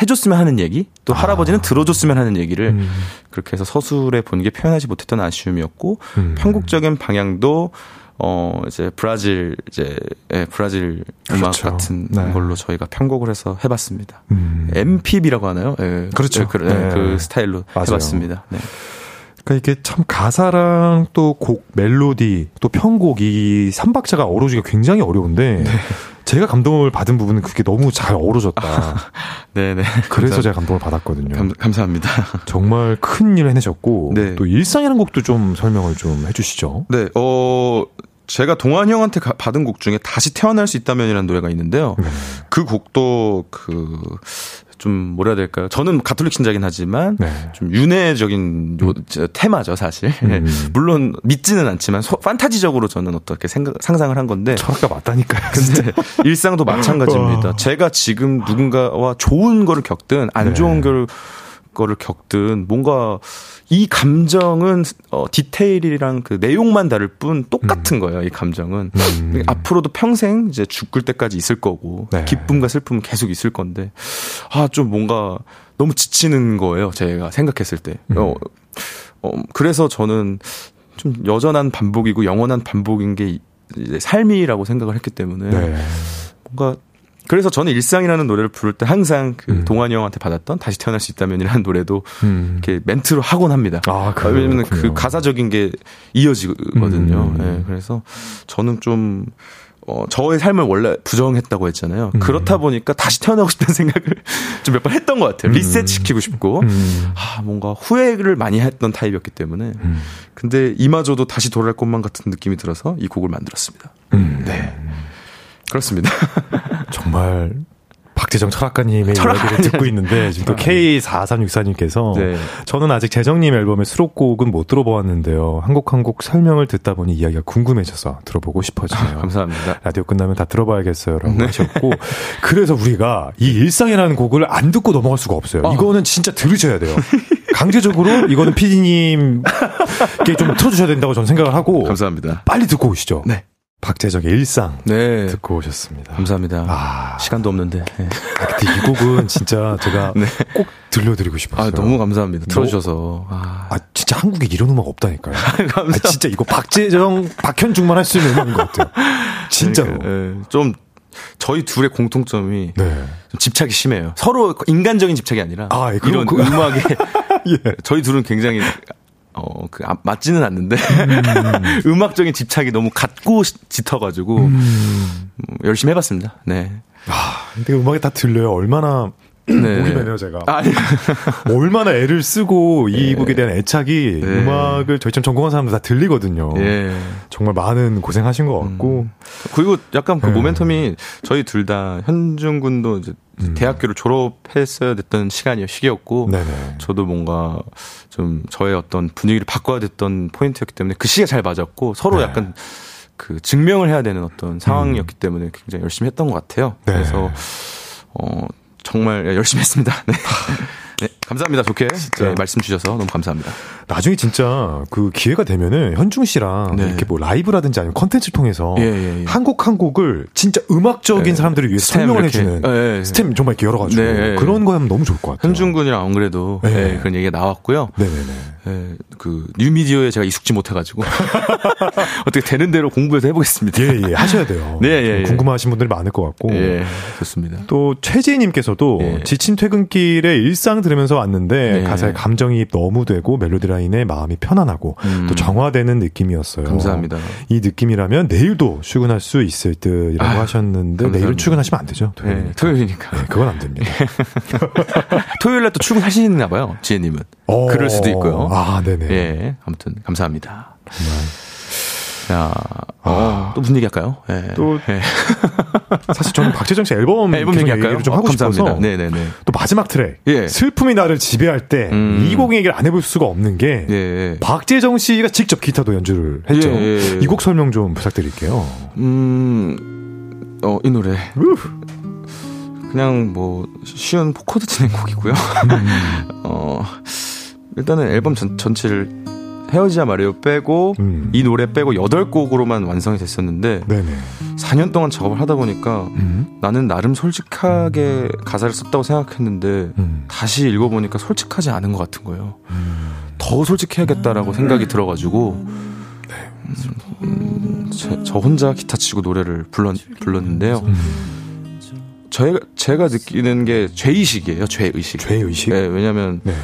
Speaker 6: 해줬으면 하는 얘기 또 아. 할아버지는 들어줬으면 하는 얘기를 음. 그렇게 해서 서술에 본게 표현하지 못했던 아쉬움이었고 음. 편곡적인 방향도 어 이제 브라질 이제 예, 브라질 음악 그렇죠. 같은 네. 걸로 저희가 편곡을 해서 해봤습니다. 음. MPB라고 하나요? 예,
Speaker 1: 그렇죠.
Speaker 6: 예, 그, 네. 그 스타일로 맞아요. 해봤습니다. 네.
Speaker 1: 그러니까 이게 참 가사랑 또 곡 멜로디 또 편곡 이 삼박자가 어우러지기가 굉장히 어려운데 네. 제가 감동을 받은 부분은 그게 너무 잘 어우러졌다. 아,
Speaker 6: 네네. [LAUGHS]
Speaker 1: 그래서 감사, 제가 감동을 받았거든요.
Speaker 6: 감, 감사합니다. [LAUGHS]
Speaker 1: 정말 큰 일을 해내셨고 네. 또 일상이라는 곡도 좀 설명을 좀 해주시죠.
Speaker 6: 네. 어 제가 동환이 형한테 받은 곡 중에 다시 태어날 수 있다면이라는 노래가 있는데요. 네. 그 곡도 그 좀 뭐라 해야 될까요? 저는 가톨릭 신자긴 하지만 네. 좀 윤회적인 요, 테마죠 사실. 음. [LAUGHS] 물론 믿지는 않지만 소, 판타지적으로 저는 어떻게 생각 상상을 한 건데.
Speaker 1: 철학가 맞다니까요. [LAUGHS]
Speaker 6: 근데 일상도 마찬가지입니다. 어. 제가 지금 누군가와 좋은 거를 겪든 안 좋은 네. 거를 겪든 뭔가 이 감정은 어 디테일이랑 그 내용만 다를 뿐 똑같은 음. 거예요. 이 감정은 음. 앞으로도 평생 이제 죽을 때까지 있을 거고 네. 기쁨과 슬픔은 계속 있을 건데 아 좀 뭔가 너무 지치는 거예요. 제가 생각했을 때. 음. 어, 어 그래서 저는 좀 여전한 반복이고 영원한 반복인 게 이제 삶이라고 생각을 했기 때문에 네. 뭔가 그래서 저는 일상이라는 노래를 부를 때 항상 그 음. 동환이 형한테 받았던 다시 태어날 수 있다면이라는 노래도 음. 이렇게 멘트로 하곤 합니다.
Speaker 1: 아,
Speaker 6: 그 왜냐면 그 가사적인 게 이어지거든요. 음. 네, 그래서 저는 좀 어, 저의 삶을 원래 부정했다고 했잖아요. 음. 그렇다 보니까 다시 태어나고 싶다는 생각을 [LAUGHS] 좀 몇 번 했던 것 같아요. 리셋 음. 시키고 싶고, 음. 아, 뭔가 후회를 많이 했던 타입이었기 때문에. 음. 근데 이마저도 다시 돌아갈 것만 같은 느낌이 들어서 이 곡을 만들었습니다.
Speaker 1: 음. 네.
Speaker 6: 그렇습니다. [LAUGHS]
Speaker 1: 정말 박재정 철학가님의 이야기를 듣고 있는데 지금 또 K4364님께서
Speaker 6: 네.
Speaker 1: 저는 아직 재정님 앨범의 수록곡은 못 들어보았는데요. 한 곡 한 곡 설명을 듣다 보니 이야기가 궁금해져서 들어보고 싶어지네요. [LAUGHS]
Speaker 6: 감사합니다.
Speaker 1: 라디오 끝나면 다 들어봐야겠어요라고 하셨고 [LAUGHS] 그래서 우리가 이 일상이라는 곡을 안 듣고 넘어갈 수가 없어요.
Speaker 6: 어.
Speaker 1: 이거는 진짜 들으셔야 돼요. 강제적으로 이거는 PD님께 좀 틀어주셔야 된다고 저는 생각을 하고
Speaker 6: 감사합니다.
Speaker 1: 빨리 듣고 오시죠.
Speaker 6: 네.
Speaker 1: 박재정의 일상
Speaker 6: 네.
Speaker 1: 듣고 오셨습니다.
Speaker 6: 감사합니다.
Speaker 1: 아.
Speaker 6: 시간도 없는데. 네.
Speaker 1: 아, 근데 이 곡은 진짜 제가 [LAUGHS]
Speaker 6: 네.
Speaker 1: 꼭 들려드리고 싶었어요.
Speaker 6: 아, 너무 감사합니다. 틀어주셔서. 아,
Speaker 1: 아, 진짜 한국에 이런 음악 없다니까요. [LAUGHS]
Speaker 6: 감사합니다.
Speaker 1: 아, 진짜 이거 박재정, 박현중만 할 수 있는 음악인 것 같아요. 진짜로.
Speaker 6: 그러니까, 예, 좀 저희 둘의 공통점이
Speaker 1: 네.
Speaker 6: 좀 집착이 심해요. 서로 인간적인 집착이 아니라
Speaker 1: 아, 예,
Speaker 6: 이런
Speaker 1: 그-
Speaker 6: 음악에 [LAUGHS]
Speaker 1: 예.
Speaker 6: 저희 둘은 굉장히 어, 그, 아, 맞지는 않는데, 음. [LAUGHS] 악적인 집착이 너무 시- 짙어가지고, 음, 열심히 해봤습니다. 네.
Speaker 1: 아, 근데 음악에 다 들려요. 얼마나
Speaker 6: 네.
Speaker 1: 목이 메네요, 제가.
Speaker 6: 아니,
Speaker 1: 얼마나 애를 쓰고 이 곡에 대한 애착이
Speaker 6: 네.
Speaker 1: 음악을 저희처럼 전공한 사람들 다 들리거든요.
Speaker 6: 예.
Speaker 1: 정말 많은 고생하신 것 같고.
Speaker 6: 그리고 약간 그
Speaker 1: 네.
Speaker 6: 모멘텀이 저희 둘 다 현중 군도 이제
Speaker 1: 음.
Speaker 6: 대학교를 졸업했어야 됐던 시간이요, 시기였고,
Speaker 1: 네네.
Speaker 6: 저도 뭔가 좀 저의 어떤 분위기를 바꿔야 됐던 포인트였기 때문에 그 시기가 잘 맞았고 서로
Speaker 1: 네.
Speaker 6: 약간 그 증명을 해야 되는 어떤 상황이었기 때문에 굉장히 열심히 했던 것 같아요.
Speaker 1: 네.
Speaker 6: 그래서 어 정말 열심히 했습니다. 네. 네, 감사합니다. 좋게 네, 말씀 주셔서 너무 감사합니다.
Speaker 1: 나중에 진짜 그 기회가 되면은 현중 씨랑
Speaker 6: 네.
Speaker 1: 이렇게 뭐 라이브라든지 아니면 컨텐츠를 통해서
Speaker 6: 예, 예, 예.
Speaker 1: 한곡 한 곡을 진짜 음악적인
Speaker 6: 네.
Speaker 1: 사람들을 위해서 설명을. 해주는
Speaker 6: 예, 예.
Speaker 1: stem 정말 이렇게 열어가지고
Speaker 6: 네.
Speaker 1: 그런 거 하면 너무 좋을 것 같아요.
Speaker 6: 현중 군이랑 안 그래도
Speaker 1: 네.
Speaker 6: 네, 그런 얘기가 나왔고요.
Speaker 1: 네네네.
Speaker 6: 예, 그 뉴미디어에 제가 익숙지 못해가지고 [LAUGHS] 어떻게 되는 대로 공부해서 해보겠습니다.
Speaker 1: 예, 예, 하셔야 돼요. [LAUGHS]
Speaker 6: 네, 예, 예.
Speaker 1: 궁금하신 분들이 많을 것 같고.
Speaker 6: 예, 좋습니다.
Speaker 1: 또 최지혜님께서도
Speaker 6: 예.
Speaker 1: 지친 퇴근길에 일상 들으면서 왔는데
Speaker 6: 네.
Speaker 1: 가사에 감정이입 너무 되고 멜로디 라인에 마음이 편안하고
Speaker 6: 음.
Speaker 1: 또 정화되는 느낌이었어요.
Speaker 6: 감사합니다.
Speaker 1: 이 느낌이라면 내일도 출근할 수 있을 듯이라고
Speaker 6: 아유,
Speaker 1: 하셨는데
Speaker 6: 감사합니다.
Speaker 1: 내일은 출근하시면 안 되죠.
Speaker 6: 네,
Speaker 1: 토요일이니까.
Speaker 6: 토요일이니까.
Speaker 1: 네, 그건 안 됩니다. [LAUGHS]
Speaker 6: 토요일 날 또 출근하시나 봐요, 지혜님은.
Speaker 1: 어,
Speaker 6: 그럴 수도 있고요.
Speaker 1: 아, 네네.
Speaker 6: 예, 아무튼 감사합니다.
Speaker 1: 정말.
Speaker 6: 자, 어, 또 무슨 얘기 할까요? 예.
Speaker 1: 아. 또
Speaker 6: 예. [LAUGHS]
Speaker 1: 사실 저는 박재정 씨 앨범,
Speaker 6: 앨범
Speaker 1: 계속
Speaker 6: 얘기 할까요?
Speaker 1: 좀
Speaker 6: 어,
Speaker 1: 하고
Speaker 6: 감사합니다.
Speaker 1: 싶어서
Speaker 6: 네네네.
Speaker 1: 또 마지막 트랙
Speaker 6: 예.
Speaker 1: 슬픔이 나를 지배할 때이
Speaker 6: 음.
Speaker 1: 곡 얘기를 안 해볼 수가 없는 게
Speaker 6: 예, 예.
Speaker 1: 박재정 씨가 직접 기타도 연주를 했죠.
Speaker 6: 예, 예, 예.
Speaker 1: 이곡 설명 좀 부탁드릴게요.
Speaker 6: 음, 어, 이 노래. 그냥 뭐, 쉬운 four 코드 치는 곡이고요. [LAUGHS] 어, 일단은 앨범 전, 전체를 헤어지자 말해요 빼고,
Speaker 1: 음.
Speaker 6: 이 노래 빼고 8곡으로만 완성이 됐었는데,
Speaker 1: 네네.
Speaker 6: 4년 동안 작업을 하다 보니까,
Speaker 1: 음.
Speaker 6: 나는 나름 솔직하게 가사를 썼다고 생각했는데,
Speaker 1: 음.
Speaker 6: 다시 읽어보니까 솔직하지 않은 것 같은 거예요. 더 솔직해야겠다라고 생각이 들어가지고, 음, 제- 저 혼자 기타 치고 노래를 불렀, 불렀는데요. 제가, 제가 느끼는 게 죄의식이에요, 죄의식.
Speaker 1: 죄의식?
Speaker 6: 네, 왜냐면,
Speaker 1: 네.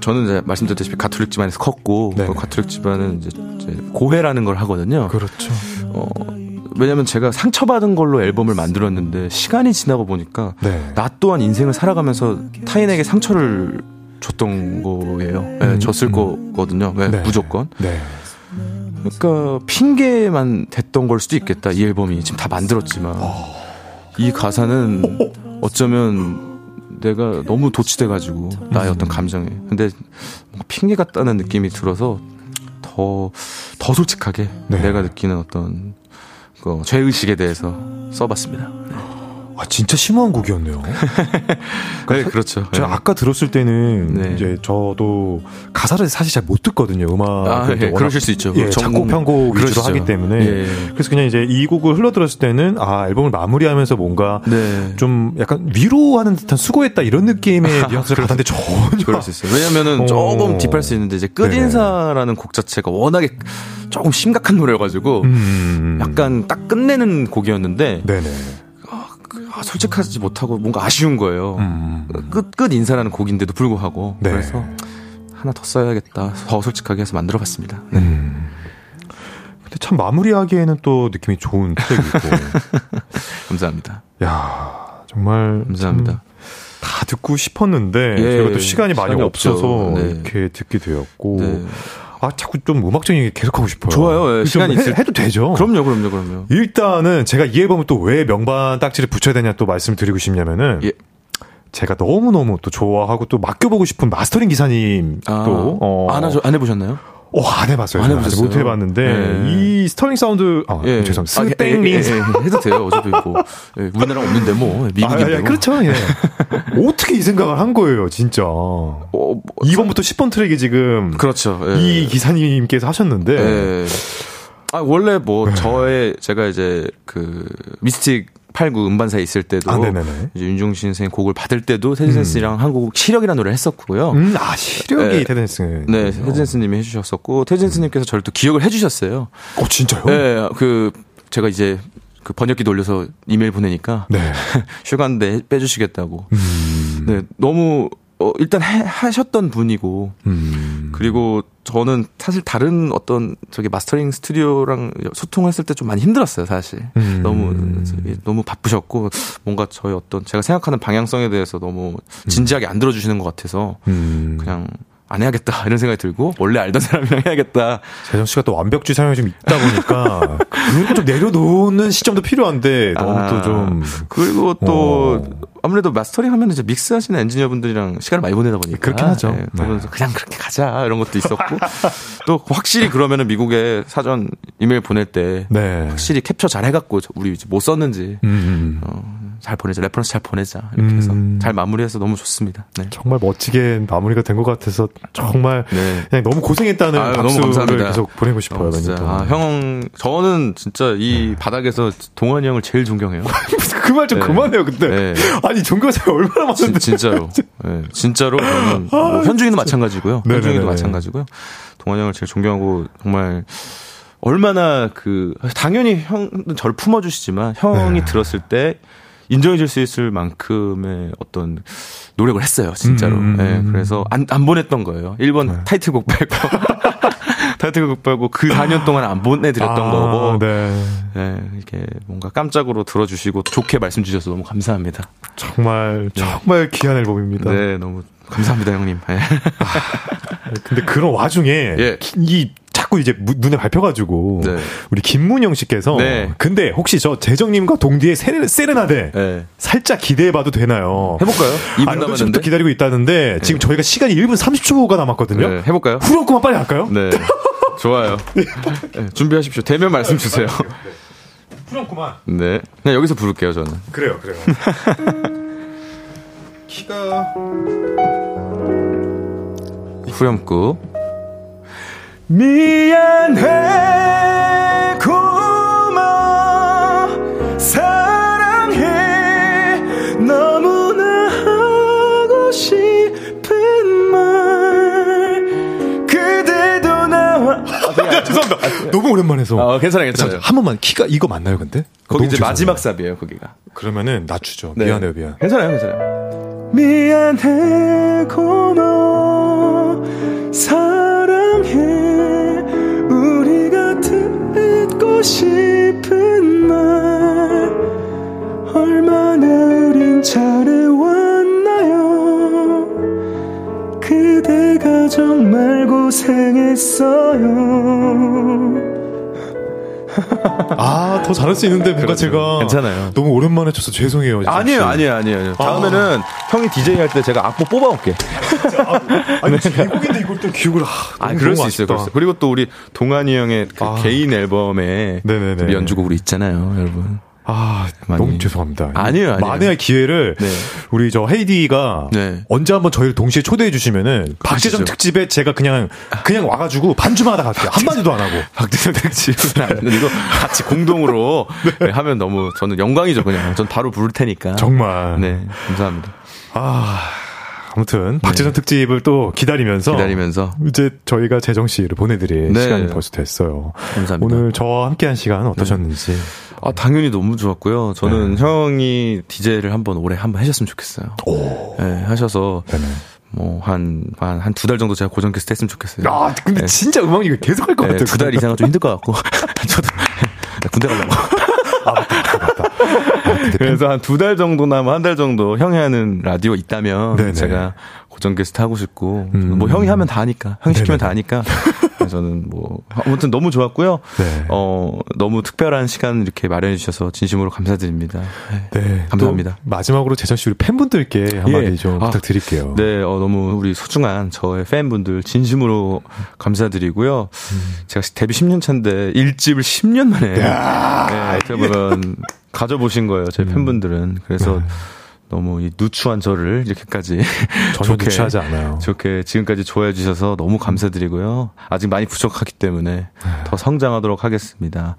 Speaker 6: 저는 이제 말씀드렸다시피 가톨릭 집안에서 컸고,
Speaker 1: 네.
Speaker 6: 그 가톨릭 집안은 이제, 이제 고해라는 걸 하거든요.
Speaker 1: 그렇죠.
Speaker 6: 어, 왜냐면 제가 상처받은 걸로 앨범을 만들었는데, 시간이 지나고 보니까,
Speaker 1: 네.
Speaker 6: 나 또한 인생을 살아가면서 타인에게 상처를 줬던 거예요. 네,
Speaker 1: 음,
Speaker 6: 줬을
Speaker 1: 음.
Speaker 6: 거거든요. 네,
Speaker 1: 네.
Speaker 6: 무조건.
Speaker 1: 네.
Speaker 6: 그러니까 핑계만 됐던 걸 수도 있겠다. 이 앨범이 지금 다 만들었지만 이 가사는 어쩌면 내가 너무 도취돼가지고 나의 어떤 감정에. 근데 핑계 같다는 느낌이 들어서 더 더 솔직하게
Speaker 1: 네.
Speaker 6: 내가 느끼는 어떤 그 죄의식에 대해서 써봤습니다.
Speaker 1: 아, 진짜 심오한 곡이었네요. [LAUGHS]
Speaker 6: 네, 그렇죠.
Speaker 1: 제가
Speaker 6: 네.
Speaker 1: 아까 들었을 때는
Speaker 6: 네.
Speaker 1: 이제 저도 가사를 사실 잘 못 듣거든요. 음악.
Speaker 6: 아, 예, 그러실 수 있죠.
Speaker 1: 예,
Speaker 6: 전-
Speaker 1: 작곡 편곡 위주로
Speaker 6: 그러시죠.
Speaker 1: 하기 때문에
Speaker 6: 예.
Speaker 1: 그래서 그냥 이제 이 곡을 흘러 들었을 때는 아 앨범을 마무리하면서 뭔가
Speaker 6: 네.
Speaker 1: 좀 약간 위로하는 듯한 수고했다 이런 느낌의 [LAUGHS] 뉘앙스를 받았는데 전혀
Speaker 6: 그럴 수 있어요. 왜냐면은
Speaker 1: 어.
Speaker 6: 조금 딥할 수 있는데 이제 끝인사라는 곡 자체가 워낙에 조금 심각한 노래여가지고
Speaker 1: 음.
Speaker 6: 약간 딱 끝내는 곡이었는데
Speaker 1: 네네.
Speaker 6: 아, 솔직하지 못하고 뭔가 아쉬운 거예요.
Speaker 1: 음.
Speaker 6: 끝, 끝 인사라는 곡인데도 불구하고
Speaker 1: 네.
Speaker 6: 그래서 하나 더 써야겠다. 더 솔직하게 해서 만들어 봤습니다. 네.
Speaker 1: 음. 근데 참 마무리하기에는 또 느낌이 좋은 트랙이고. [LAUGHS]
Speaker 6: 감사합니다.
Speaker 1: 야 정말
Speaker 6: 감사합니다.
Speaker 1: 참다 듣고 싶었는데
Speaker 6: 예,
Speaker 1: 저희가 또 시간이 많이
Speaker 6: 시간이
Speaker 1: 없어서.
Speaker 6: 네.
Speaker 1: 이렇게 듣게 되었고
Speaker 6: 네.
Speaker 1: 아, 자꾸 좀 음악적인 얘기 계속 하고 싶어요.
Speaker 6: 좋아요. 예,
Speaker 1: 해,
Speaker 6: 있을
Speaker 1: 해도 되죠.
Speaker 6: 그럼요, 그럼요, 그럼요.
Speaker 1: 일단은 제가 이 앨범을 또 왜 명반 딱지를 붙여야 되냐 또 말씀드리고 싶냐면은
Speaker 6: 예.
Speaker 1: 제가 너무 너무 또 좋아하고 또 맡겨보고 싶은 마스터링 기사님
Speaker 6: 아,
Speaker 1: 또 어,
Speaker 6: 안, 하죠, 안 해보셨나요?
Speaker 1: 어, 안 해봤어요.
Speaker 6: 안 해보셨어요?
Speaker 1: 못 해봤는데
Speaker 6: 네.
Speaker 1: 이 스터링 사운드 아
Speaker 6: 예.
Speaker 1: 죄송합니다.
Speaker 6: 아, 예,
Speaker 1: 스땡링
Speaker 6: 예, 예, 예, 해도 돼요. 어차피 뭐 예, 우리나라 없는데 뭐 미국인데.
Speaker 1: 아, 예,
Speaker 6: 뭐.
Speaker 1: 그렇죠. 예. [LAUGHS] 어떻게 이 생각을 한 거예요, 진짜.
Speaker 6: 어, 뭐,
Speaker 1: 2번부터 10번 트랙이 지금
Speaker 6: 그렇죠. 예.
Speaker 1: 이 기사님께서 하셨는데
Speaker 6: 예. 아 원래 뭐
Speaker 1: 네.
Speaker 6: 저의 제가 이제 그 미스틱 89 음반사에 있을 때도
Speaker 1: 아.
Speaker 6: 이제 윤종신 선생님 곡을 받을 때도 태진센 씨랑 한곡 시력이라는 노래를 했었고요.
Speaker 1: 음, 아, 시력이
Speaker 6: 네.
Speaker 1: 테덴스.
Speaker 6: 네, 태진스님이 해주셨었고 태진스님께서 저를 또 기억을 해주셨어요.
Speaker 1: 어, 진짜요?
Speaker 6: 네, 그 제가 이제 그 번역기 돌려서 이메일 보내니까
Speaker 1: 네. [LAUGHS]
Speaker 6: 휴가인데 빼주시겠다고.
Speaker 1: 음.
Speaker 6: 네, 너무 어, 일단 해, 하셨던 분이고
Speaker 1: 음.
Speaker 6: 그리고 저는 사실 다른 어떤 저기 마스터링 스튜디오랑 소통했을 때 좀 많이 힘들었어요, 사실.
Speaker 1: 음.
Speaker 6: 너무 너무 바쁘셨고 뭔가 저의 어떤 제가 생각하는 방향성에 대해서 너무 진지하게 안 들어주시는 것 같아서
Speaker 1: 음.
Speaker 6: 그냥 안 해야겠다 이런 생각이 들고 원래 알던 사람이랑 [LAUGHS] 해야겠다.
Speaker 1: 재정 씨가 또 완벽주의 성향이 좀 있다 보니까 [LAUGHS] 그걸 좀 내려놓는 시점도 필요한데 너무
Speaker 6: 아,
Speaker 1: 또좀
Speaker 6: 그리고 또
Speaker 1: 어.
Speaker 6: 아무래도 마스터링 하면 이제 믹스하시는 엔지니어분들이랑 시간을 많이 보내다 보니까
Speaker 1: 그렇긴 하죠.
Speaker 6: 네,
Speaker 1: 네.
Speaker 6: 그러면서 그냥 그렇게 가자 이런 것도 있었고 [LAUGHS] 또 확실히 그러면은 미국에 사전 이메일 보낼 때
Speaker 1: 네.
Speaker 6: 확실히 캡처 잘 해갖고 우리 이제 뭐 썼는지
Speaker 1: 음.
Speaker 6: 어, 잘 보내자 reference 잘 보내자 이렇게 해서
Speaker 1: 음.
Speaker 6: 잘 마무리해서 너무 좋습니다. 네.
Speaker 1: 정말 멋지게 마무리가 된 것 같아서 정말
Speaker 6: 네.
Speaker 1: 그냥 너무 고생했다는
Speaker 6: 아유, 너무
Speaker 1: 박수를
Speaker 6: 감사합니다.
Speaker 1: 계속 보내고 싶어요.
Speaker 6: 어, 진짜
Speaker 1: 또.
Speaker 6: 아, 형 저는 진짜 이
Speaker 1: 네.
Speaker 6: 바닥에서 동환이 형을 제일 존경해요. [LAUGHS]
Speaker 1: 그 말좀
Speaker 6: 네.
Speaker 1: 그만해요, 근데.
Speaker 6: 네.
Speaker 1: 아니, 종교사이 얼마나
Speaker 6: 진,
Speaker 1: 많은데.
Speaker 6: 진 짜로. [LAUGHS] 네, 진짜로 저는 뭐 현중이도 마찬가지고요.
Speaker 1: 아, 네네네네.
Speaker 6: 현중이도 마찬가지고요. 동환이 형을 제일 존경하고 정말 얼마나 그 당연히 형은 저를 품어주시지만 형이
Speaker 1: 네.
Speaker 6: 들었을 때 인정해줄 수 있을 만큼의 어떤 노력을 했어요, 진짜로.
Speaker 1: 음.
Speaker 6: 네, 그래서 안, 안 보냈던 거예요. 1번
Speaker 1: 네.
Speaker 6: 타이틀곡 빼고. [LAUGHS] 타이틀곡 빼고 그 4년 동안 안 보내드렸던
Speaker 1: 아,
Speaker 6: 거고.
Speaker 1: 네.
Speaker 6: 네, 이렇게 뭔가 깜짝으로 들어주시고 좋게 말씀 주셔서 너무 감사합니다.
Speaker 1: 정말, 정말 귀한 앨범입니다.
Speaker 6: 네, 너무 감사합니다, 형님. 네.
Speaker 1: 근데 그런 와중에,
Speaker 6: 예.
Speaker 1: 이, 자꾸 이제 무- 눈에 밟혀가지고,
Speaker 6: 네.
Speaker 1: 우리 김문영 씨께서,
Speaker 6: 네.
Speaker 1: 근데 혹시 저 재정님과 동디의 세레, 세레나데,
Speaker 6: 네.
Speaker 1: 살짝 기대해봐도 되나요?
Speaker 6: 해볼까요? 2분
Speaker 1: 아,
Speaker 6: 남았는데.
Speaker 1: 기다리고 있다는데, 지금 저희가 시간이 1분 30초가 남았거든요?
Speaker 6: 네, 해볼까요?
Speaker 1: 후렴구만 빨리 할까요?
Speaker 6: 네. 좋아요. 네, 준비하십시오. 대면 말씀 주세요.
Speaker 1: 후렴구만.
Speaker 6: 네. 그냥 여기서 부를게요, 저는.
Speaker 1: 그래요, 그래요. [LAUGHS] 키가.
Speaker 6: 후렴구.
Speaker 7: 미안해 고마워 사랑해 너무나 하고 싶은 말 그대도 나와
Speaker 1: 죄송합니다. 너무 오랜만에 해서.
Speaker 6: 아, 괜찮아요,
Speaker 1: 자,
Speaker 6: 괜찮아요.
Speaker 1: 한 번만 키가 이거 맞나요, 근데?
Speaker 6: 거기 이제
Speaker 1: 죄송해요.
Speaker 6: 마지막 삽이에요, 거기가.
Speaker 1: 그러면은 낮추죠.
Speaker 6: 네.
Speaker 1: 미안해요, 미안.
Speaker 6: 괜찮아요, 괜찮아요.
Speaker 7: 미안해 고마워 사랑 싶은 말 얼마나 우린 잘해왔나요 그대가 정말 고생했어요
Speaker 1: 아, 더 잘할 수 있는데 뭔가
Speaker 6: 그렇죠.
Speaker 1: 제가
Speaker 6: 괜찮아요.
Speaker 1: 너무 오랜만에 쳐서 죄송해요. 진짜.
Speaker 6: 아니에요, 아니에요, 아니에요. 다음에는 형이 DJ 할 때 제가 악보 뽑아올게.
Speaker 1: 아니, 제곡인데 이걸 또 기억을 아,
Speaker 6: 아, 그럴 수. 있어요, 그럴 수. 그리고 또 우리 동환이 형의 그
Speaker 1: 아.
Speaker 6: 개인 앨범에
Speaker 1: 네네네.
Speaker 6: 그 연주곡으로 있잖아요, 여러분.
Speaker 1: 아,
Speaker 6: 많이-
Speaker 1: 너무 죄송합니다.
Speaker 6: 아니에요, 아니에요.
Speaker 1: 만회할 기회를
Speaker 6: 네.
Speaker 1: 우리 저 헤이디가
Speaker 6: 네.
Speaker 1: 언제 한번 저희를 동시에 초대해 주시면은 박재정 특집에 제가 그냥 그냥 와 가지고 반주만 하다 갈게요. 한 마디도 안 하고. [LAUGHS]
Speaker 6: 택지는 아니고 이거 같이 공동으로 [LAUGHS] 네, 하면 너무 저는 영광이죠, 그냥. 전 바로 부를 테니까.
Speaker 1: 정말.
Speaker 6: 네, 감사합니다.
Speaker 1: 아, 아무튼 박재정 특집을 또 기다리면서
Speaker 6: 기다리면서
Speaker 1: 이제 저희가 재정 씨를 보내드릴
Speaker 6: 네.
Speaker 1: 시간이 벌써 됐어요.
Speaker 6: 감사합니다.
Speaker 1: 오늘 저와 함께한 시간 어떠셨는지.
Speaker 6: 아, 당연히 너무 좋았고요. 저는 형이 DJ를 한번 올해 한번 하셨으면 좋겠어요. 네, 하셔서
Speaker 1: 네네.
Speaker 6: 뭐한한한두 달 정도 제가 고정 게스트 했으면 좋겠어요.
Speaker 1: 아, 근데
Speaker 6: 네.
Speaker 1: 진짜 음악 얘기 계속 할것
Speaker 6: 네,
Speaker 1: 같아요.
Speaker 6: 두 달 이상은 좀 힘들 것 같고 [LAUGHS] 저도 네, 군대 가려고. 그래서 한 두 달 정도나 뭐한달 정도 형이 하는 라디오 있다면
Speaker 1: 네네.
Speaker 6: 제가 고정 게스트 하고 싶고
Speaker 1: 음.
Speaker 6: 뭐 형이 하면 다 하니까 형이 시키면 다 하니까 저는 뭐 아무튼 너무 좋았고요.
Speaker 1: 네.
Speaker 6: 어 너무 특별한 시간 이렇게 마련해 주셔서 진심으로 감사드립니다.
Speaker 1: 네.
Speaker 6: 감사합니다.
Speaker 1: 마지막으로 재정 씨 우리 팬분들께 한마디
Speaker 6: 예.
Speaker 1: 좀
Speaker 6: 아,
Speaker 1: 부탁드릴게요.
Speaker 6: 네, 어, 너무 우리 소중한 저의 팬분들 진심으로 감사드리고요. 제가 데뷔 10년 차인데 1집을 10년 만에 네, 어떻게 보면 가져보신 거예요. 제 팬분들은. 그래서
Speaker 1: 네.
Speaker 6: 너무 이 누추한 저를 이렇게까지 [LAUGHS]
Speaker 1: 전혀 누추하지 않아요.
Speaker 6: 좋게 지금까지 좋아해 주셔서 너무 감사드리고요. 아직 많이 부족하기 때문에
Speaker 1: 네.
Speaker 6: 더 성장하도록 하겠습니다.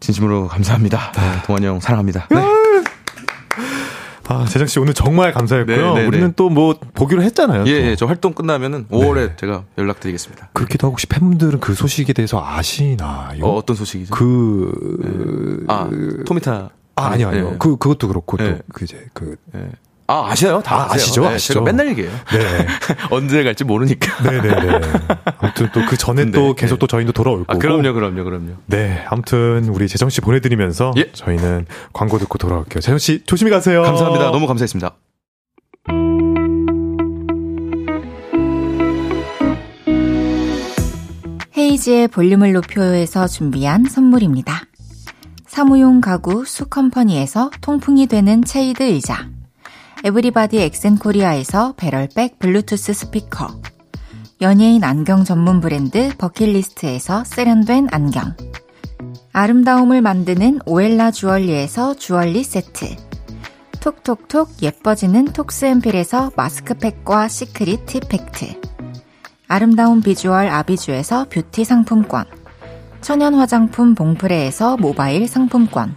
Speaker 6: 진심으로 감사합니다. 네, 동환이 형 사랑합니다. 네.
Speaker 1: 아, 재정 씨 오늘 정말 감사했고요.
Speaker 6: 네, 네, 네.
Speaker 1: 우리는 또 뭐 보기로 했잖아요.
Speaker 6: 예,
Speaker 1: 또.
Speaker 6: 예, 저 활동 끝나면은 5월에 제가 연락드리겠습니다.
Speaker 1: 그렇기도 하고 혹시 팬분들은 그 소식에 대해서 아시나요?
Speaker 6: 어, 어떤 소식이죠?
Speaker 1: 그
Speaker 6: 아, 토미타.
Speaker 1: 아, 아니요, 아니요.
Speaker 6: 예.
Speaker 1: 그, 그것도 그렇고,
Speaker 6: 예.
Speaker 1: 또, 그, 이제, 그,
Speaker 6: 예. 아, 아시나요? 다
Speaker 1: 아? 아시죠?
Speaker 6: 네,
Speaker 1: 아시죠?
Speaker 6: 제가 맨날 얘기해요.
Speaker 1: 네. [LAUGHS]
Speaker 6: 언제 갈지 모르니까.
Speaker 1: 네네네. 아무튼 또 그 전에 또 계속
Speaker 6: 네.
Speaker 1: 또 저희도 돌아올 거고.
Speaker 6: 아, 그럼요, 그럼요, 그럼요.
Speaker 1: 네. 아무튼 우리 재정 씨 보내드리면서
Speaker 6: 예.
Speaker 1: 저희는 광고 듣고 돌아올게요. 재정 씨 조심히 가세요.
Speaker 6: 감사합니다. 너무 감사했습니다.
Speaker 8: 헤이즈의 볼륨을 높여요에서 준비한 선물입니다. 사무용 가구 수컴퍼니에서 통풍이 되는 체어 의자 에브리바디 엑센코리아에서 배럴백 블루투스 스피커. 연예인 안경 전문 브랜드 버킷리스트에서 세련된 안경. 아름다움을 만드는 오엘라 주얼리에서 주얼리 세트. 톡톡톡 예뻐지는 톡스앰필에서 마스크팩과 시크릿 팁팩트. 아름다운 비주얼 아비주에서 뷰티 상품권. 천연 화장품 봉프레에서 모바일 상품권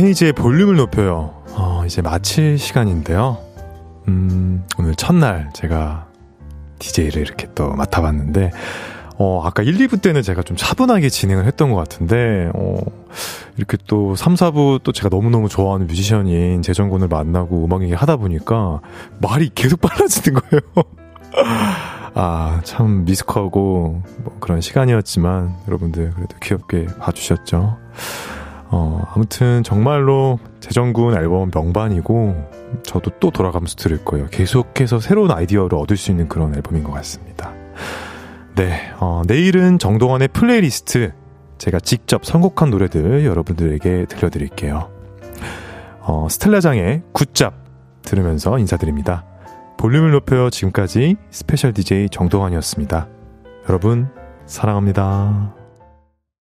Speaker 1: 헤이즈의 볼륨을 높여요. 어, 이제 마칠 시간인데요. 음, 오늘 첫날 제가 DJ를 이렇게 또 맡아봤는데, 어, 아까 1, 2부 때는 제가 좀 차분하게 진행을 했던 것 같은데, 어, 이렇게 또 3, 4부 또 제가 너무너무 좋아하는 뮤지션인 재정군을 만나고 음악 얘기 하다 보니까 말이 계속 [LAUGHS] 빨라지는 거예요. [LAUGHS] 아, 참 미숙하고 뭐 그런 시간이었지만 여러분들 그래도 귀엽게 봐주셨죠. 어, 아무튼 정말로 재정군 앨범 명반이고 저도 또 돌아가면서 들을 거예요. 계속해서 새로운 아이디어를 얻을 수 있는 그런 앨범인 것 같습니다. 네, 어, 내일은 정동환의 플레이리스트 제가 직접 선곡한 노래들 여러분들에게 들려드릴게요. 어, 스텔라장의 굿잡 들으면서 인사드립니다. 볼륨을 높여 지금까지 스페셜 DJ 정동환이었습니다. 여러분, 사랑합니다.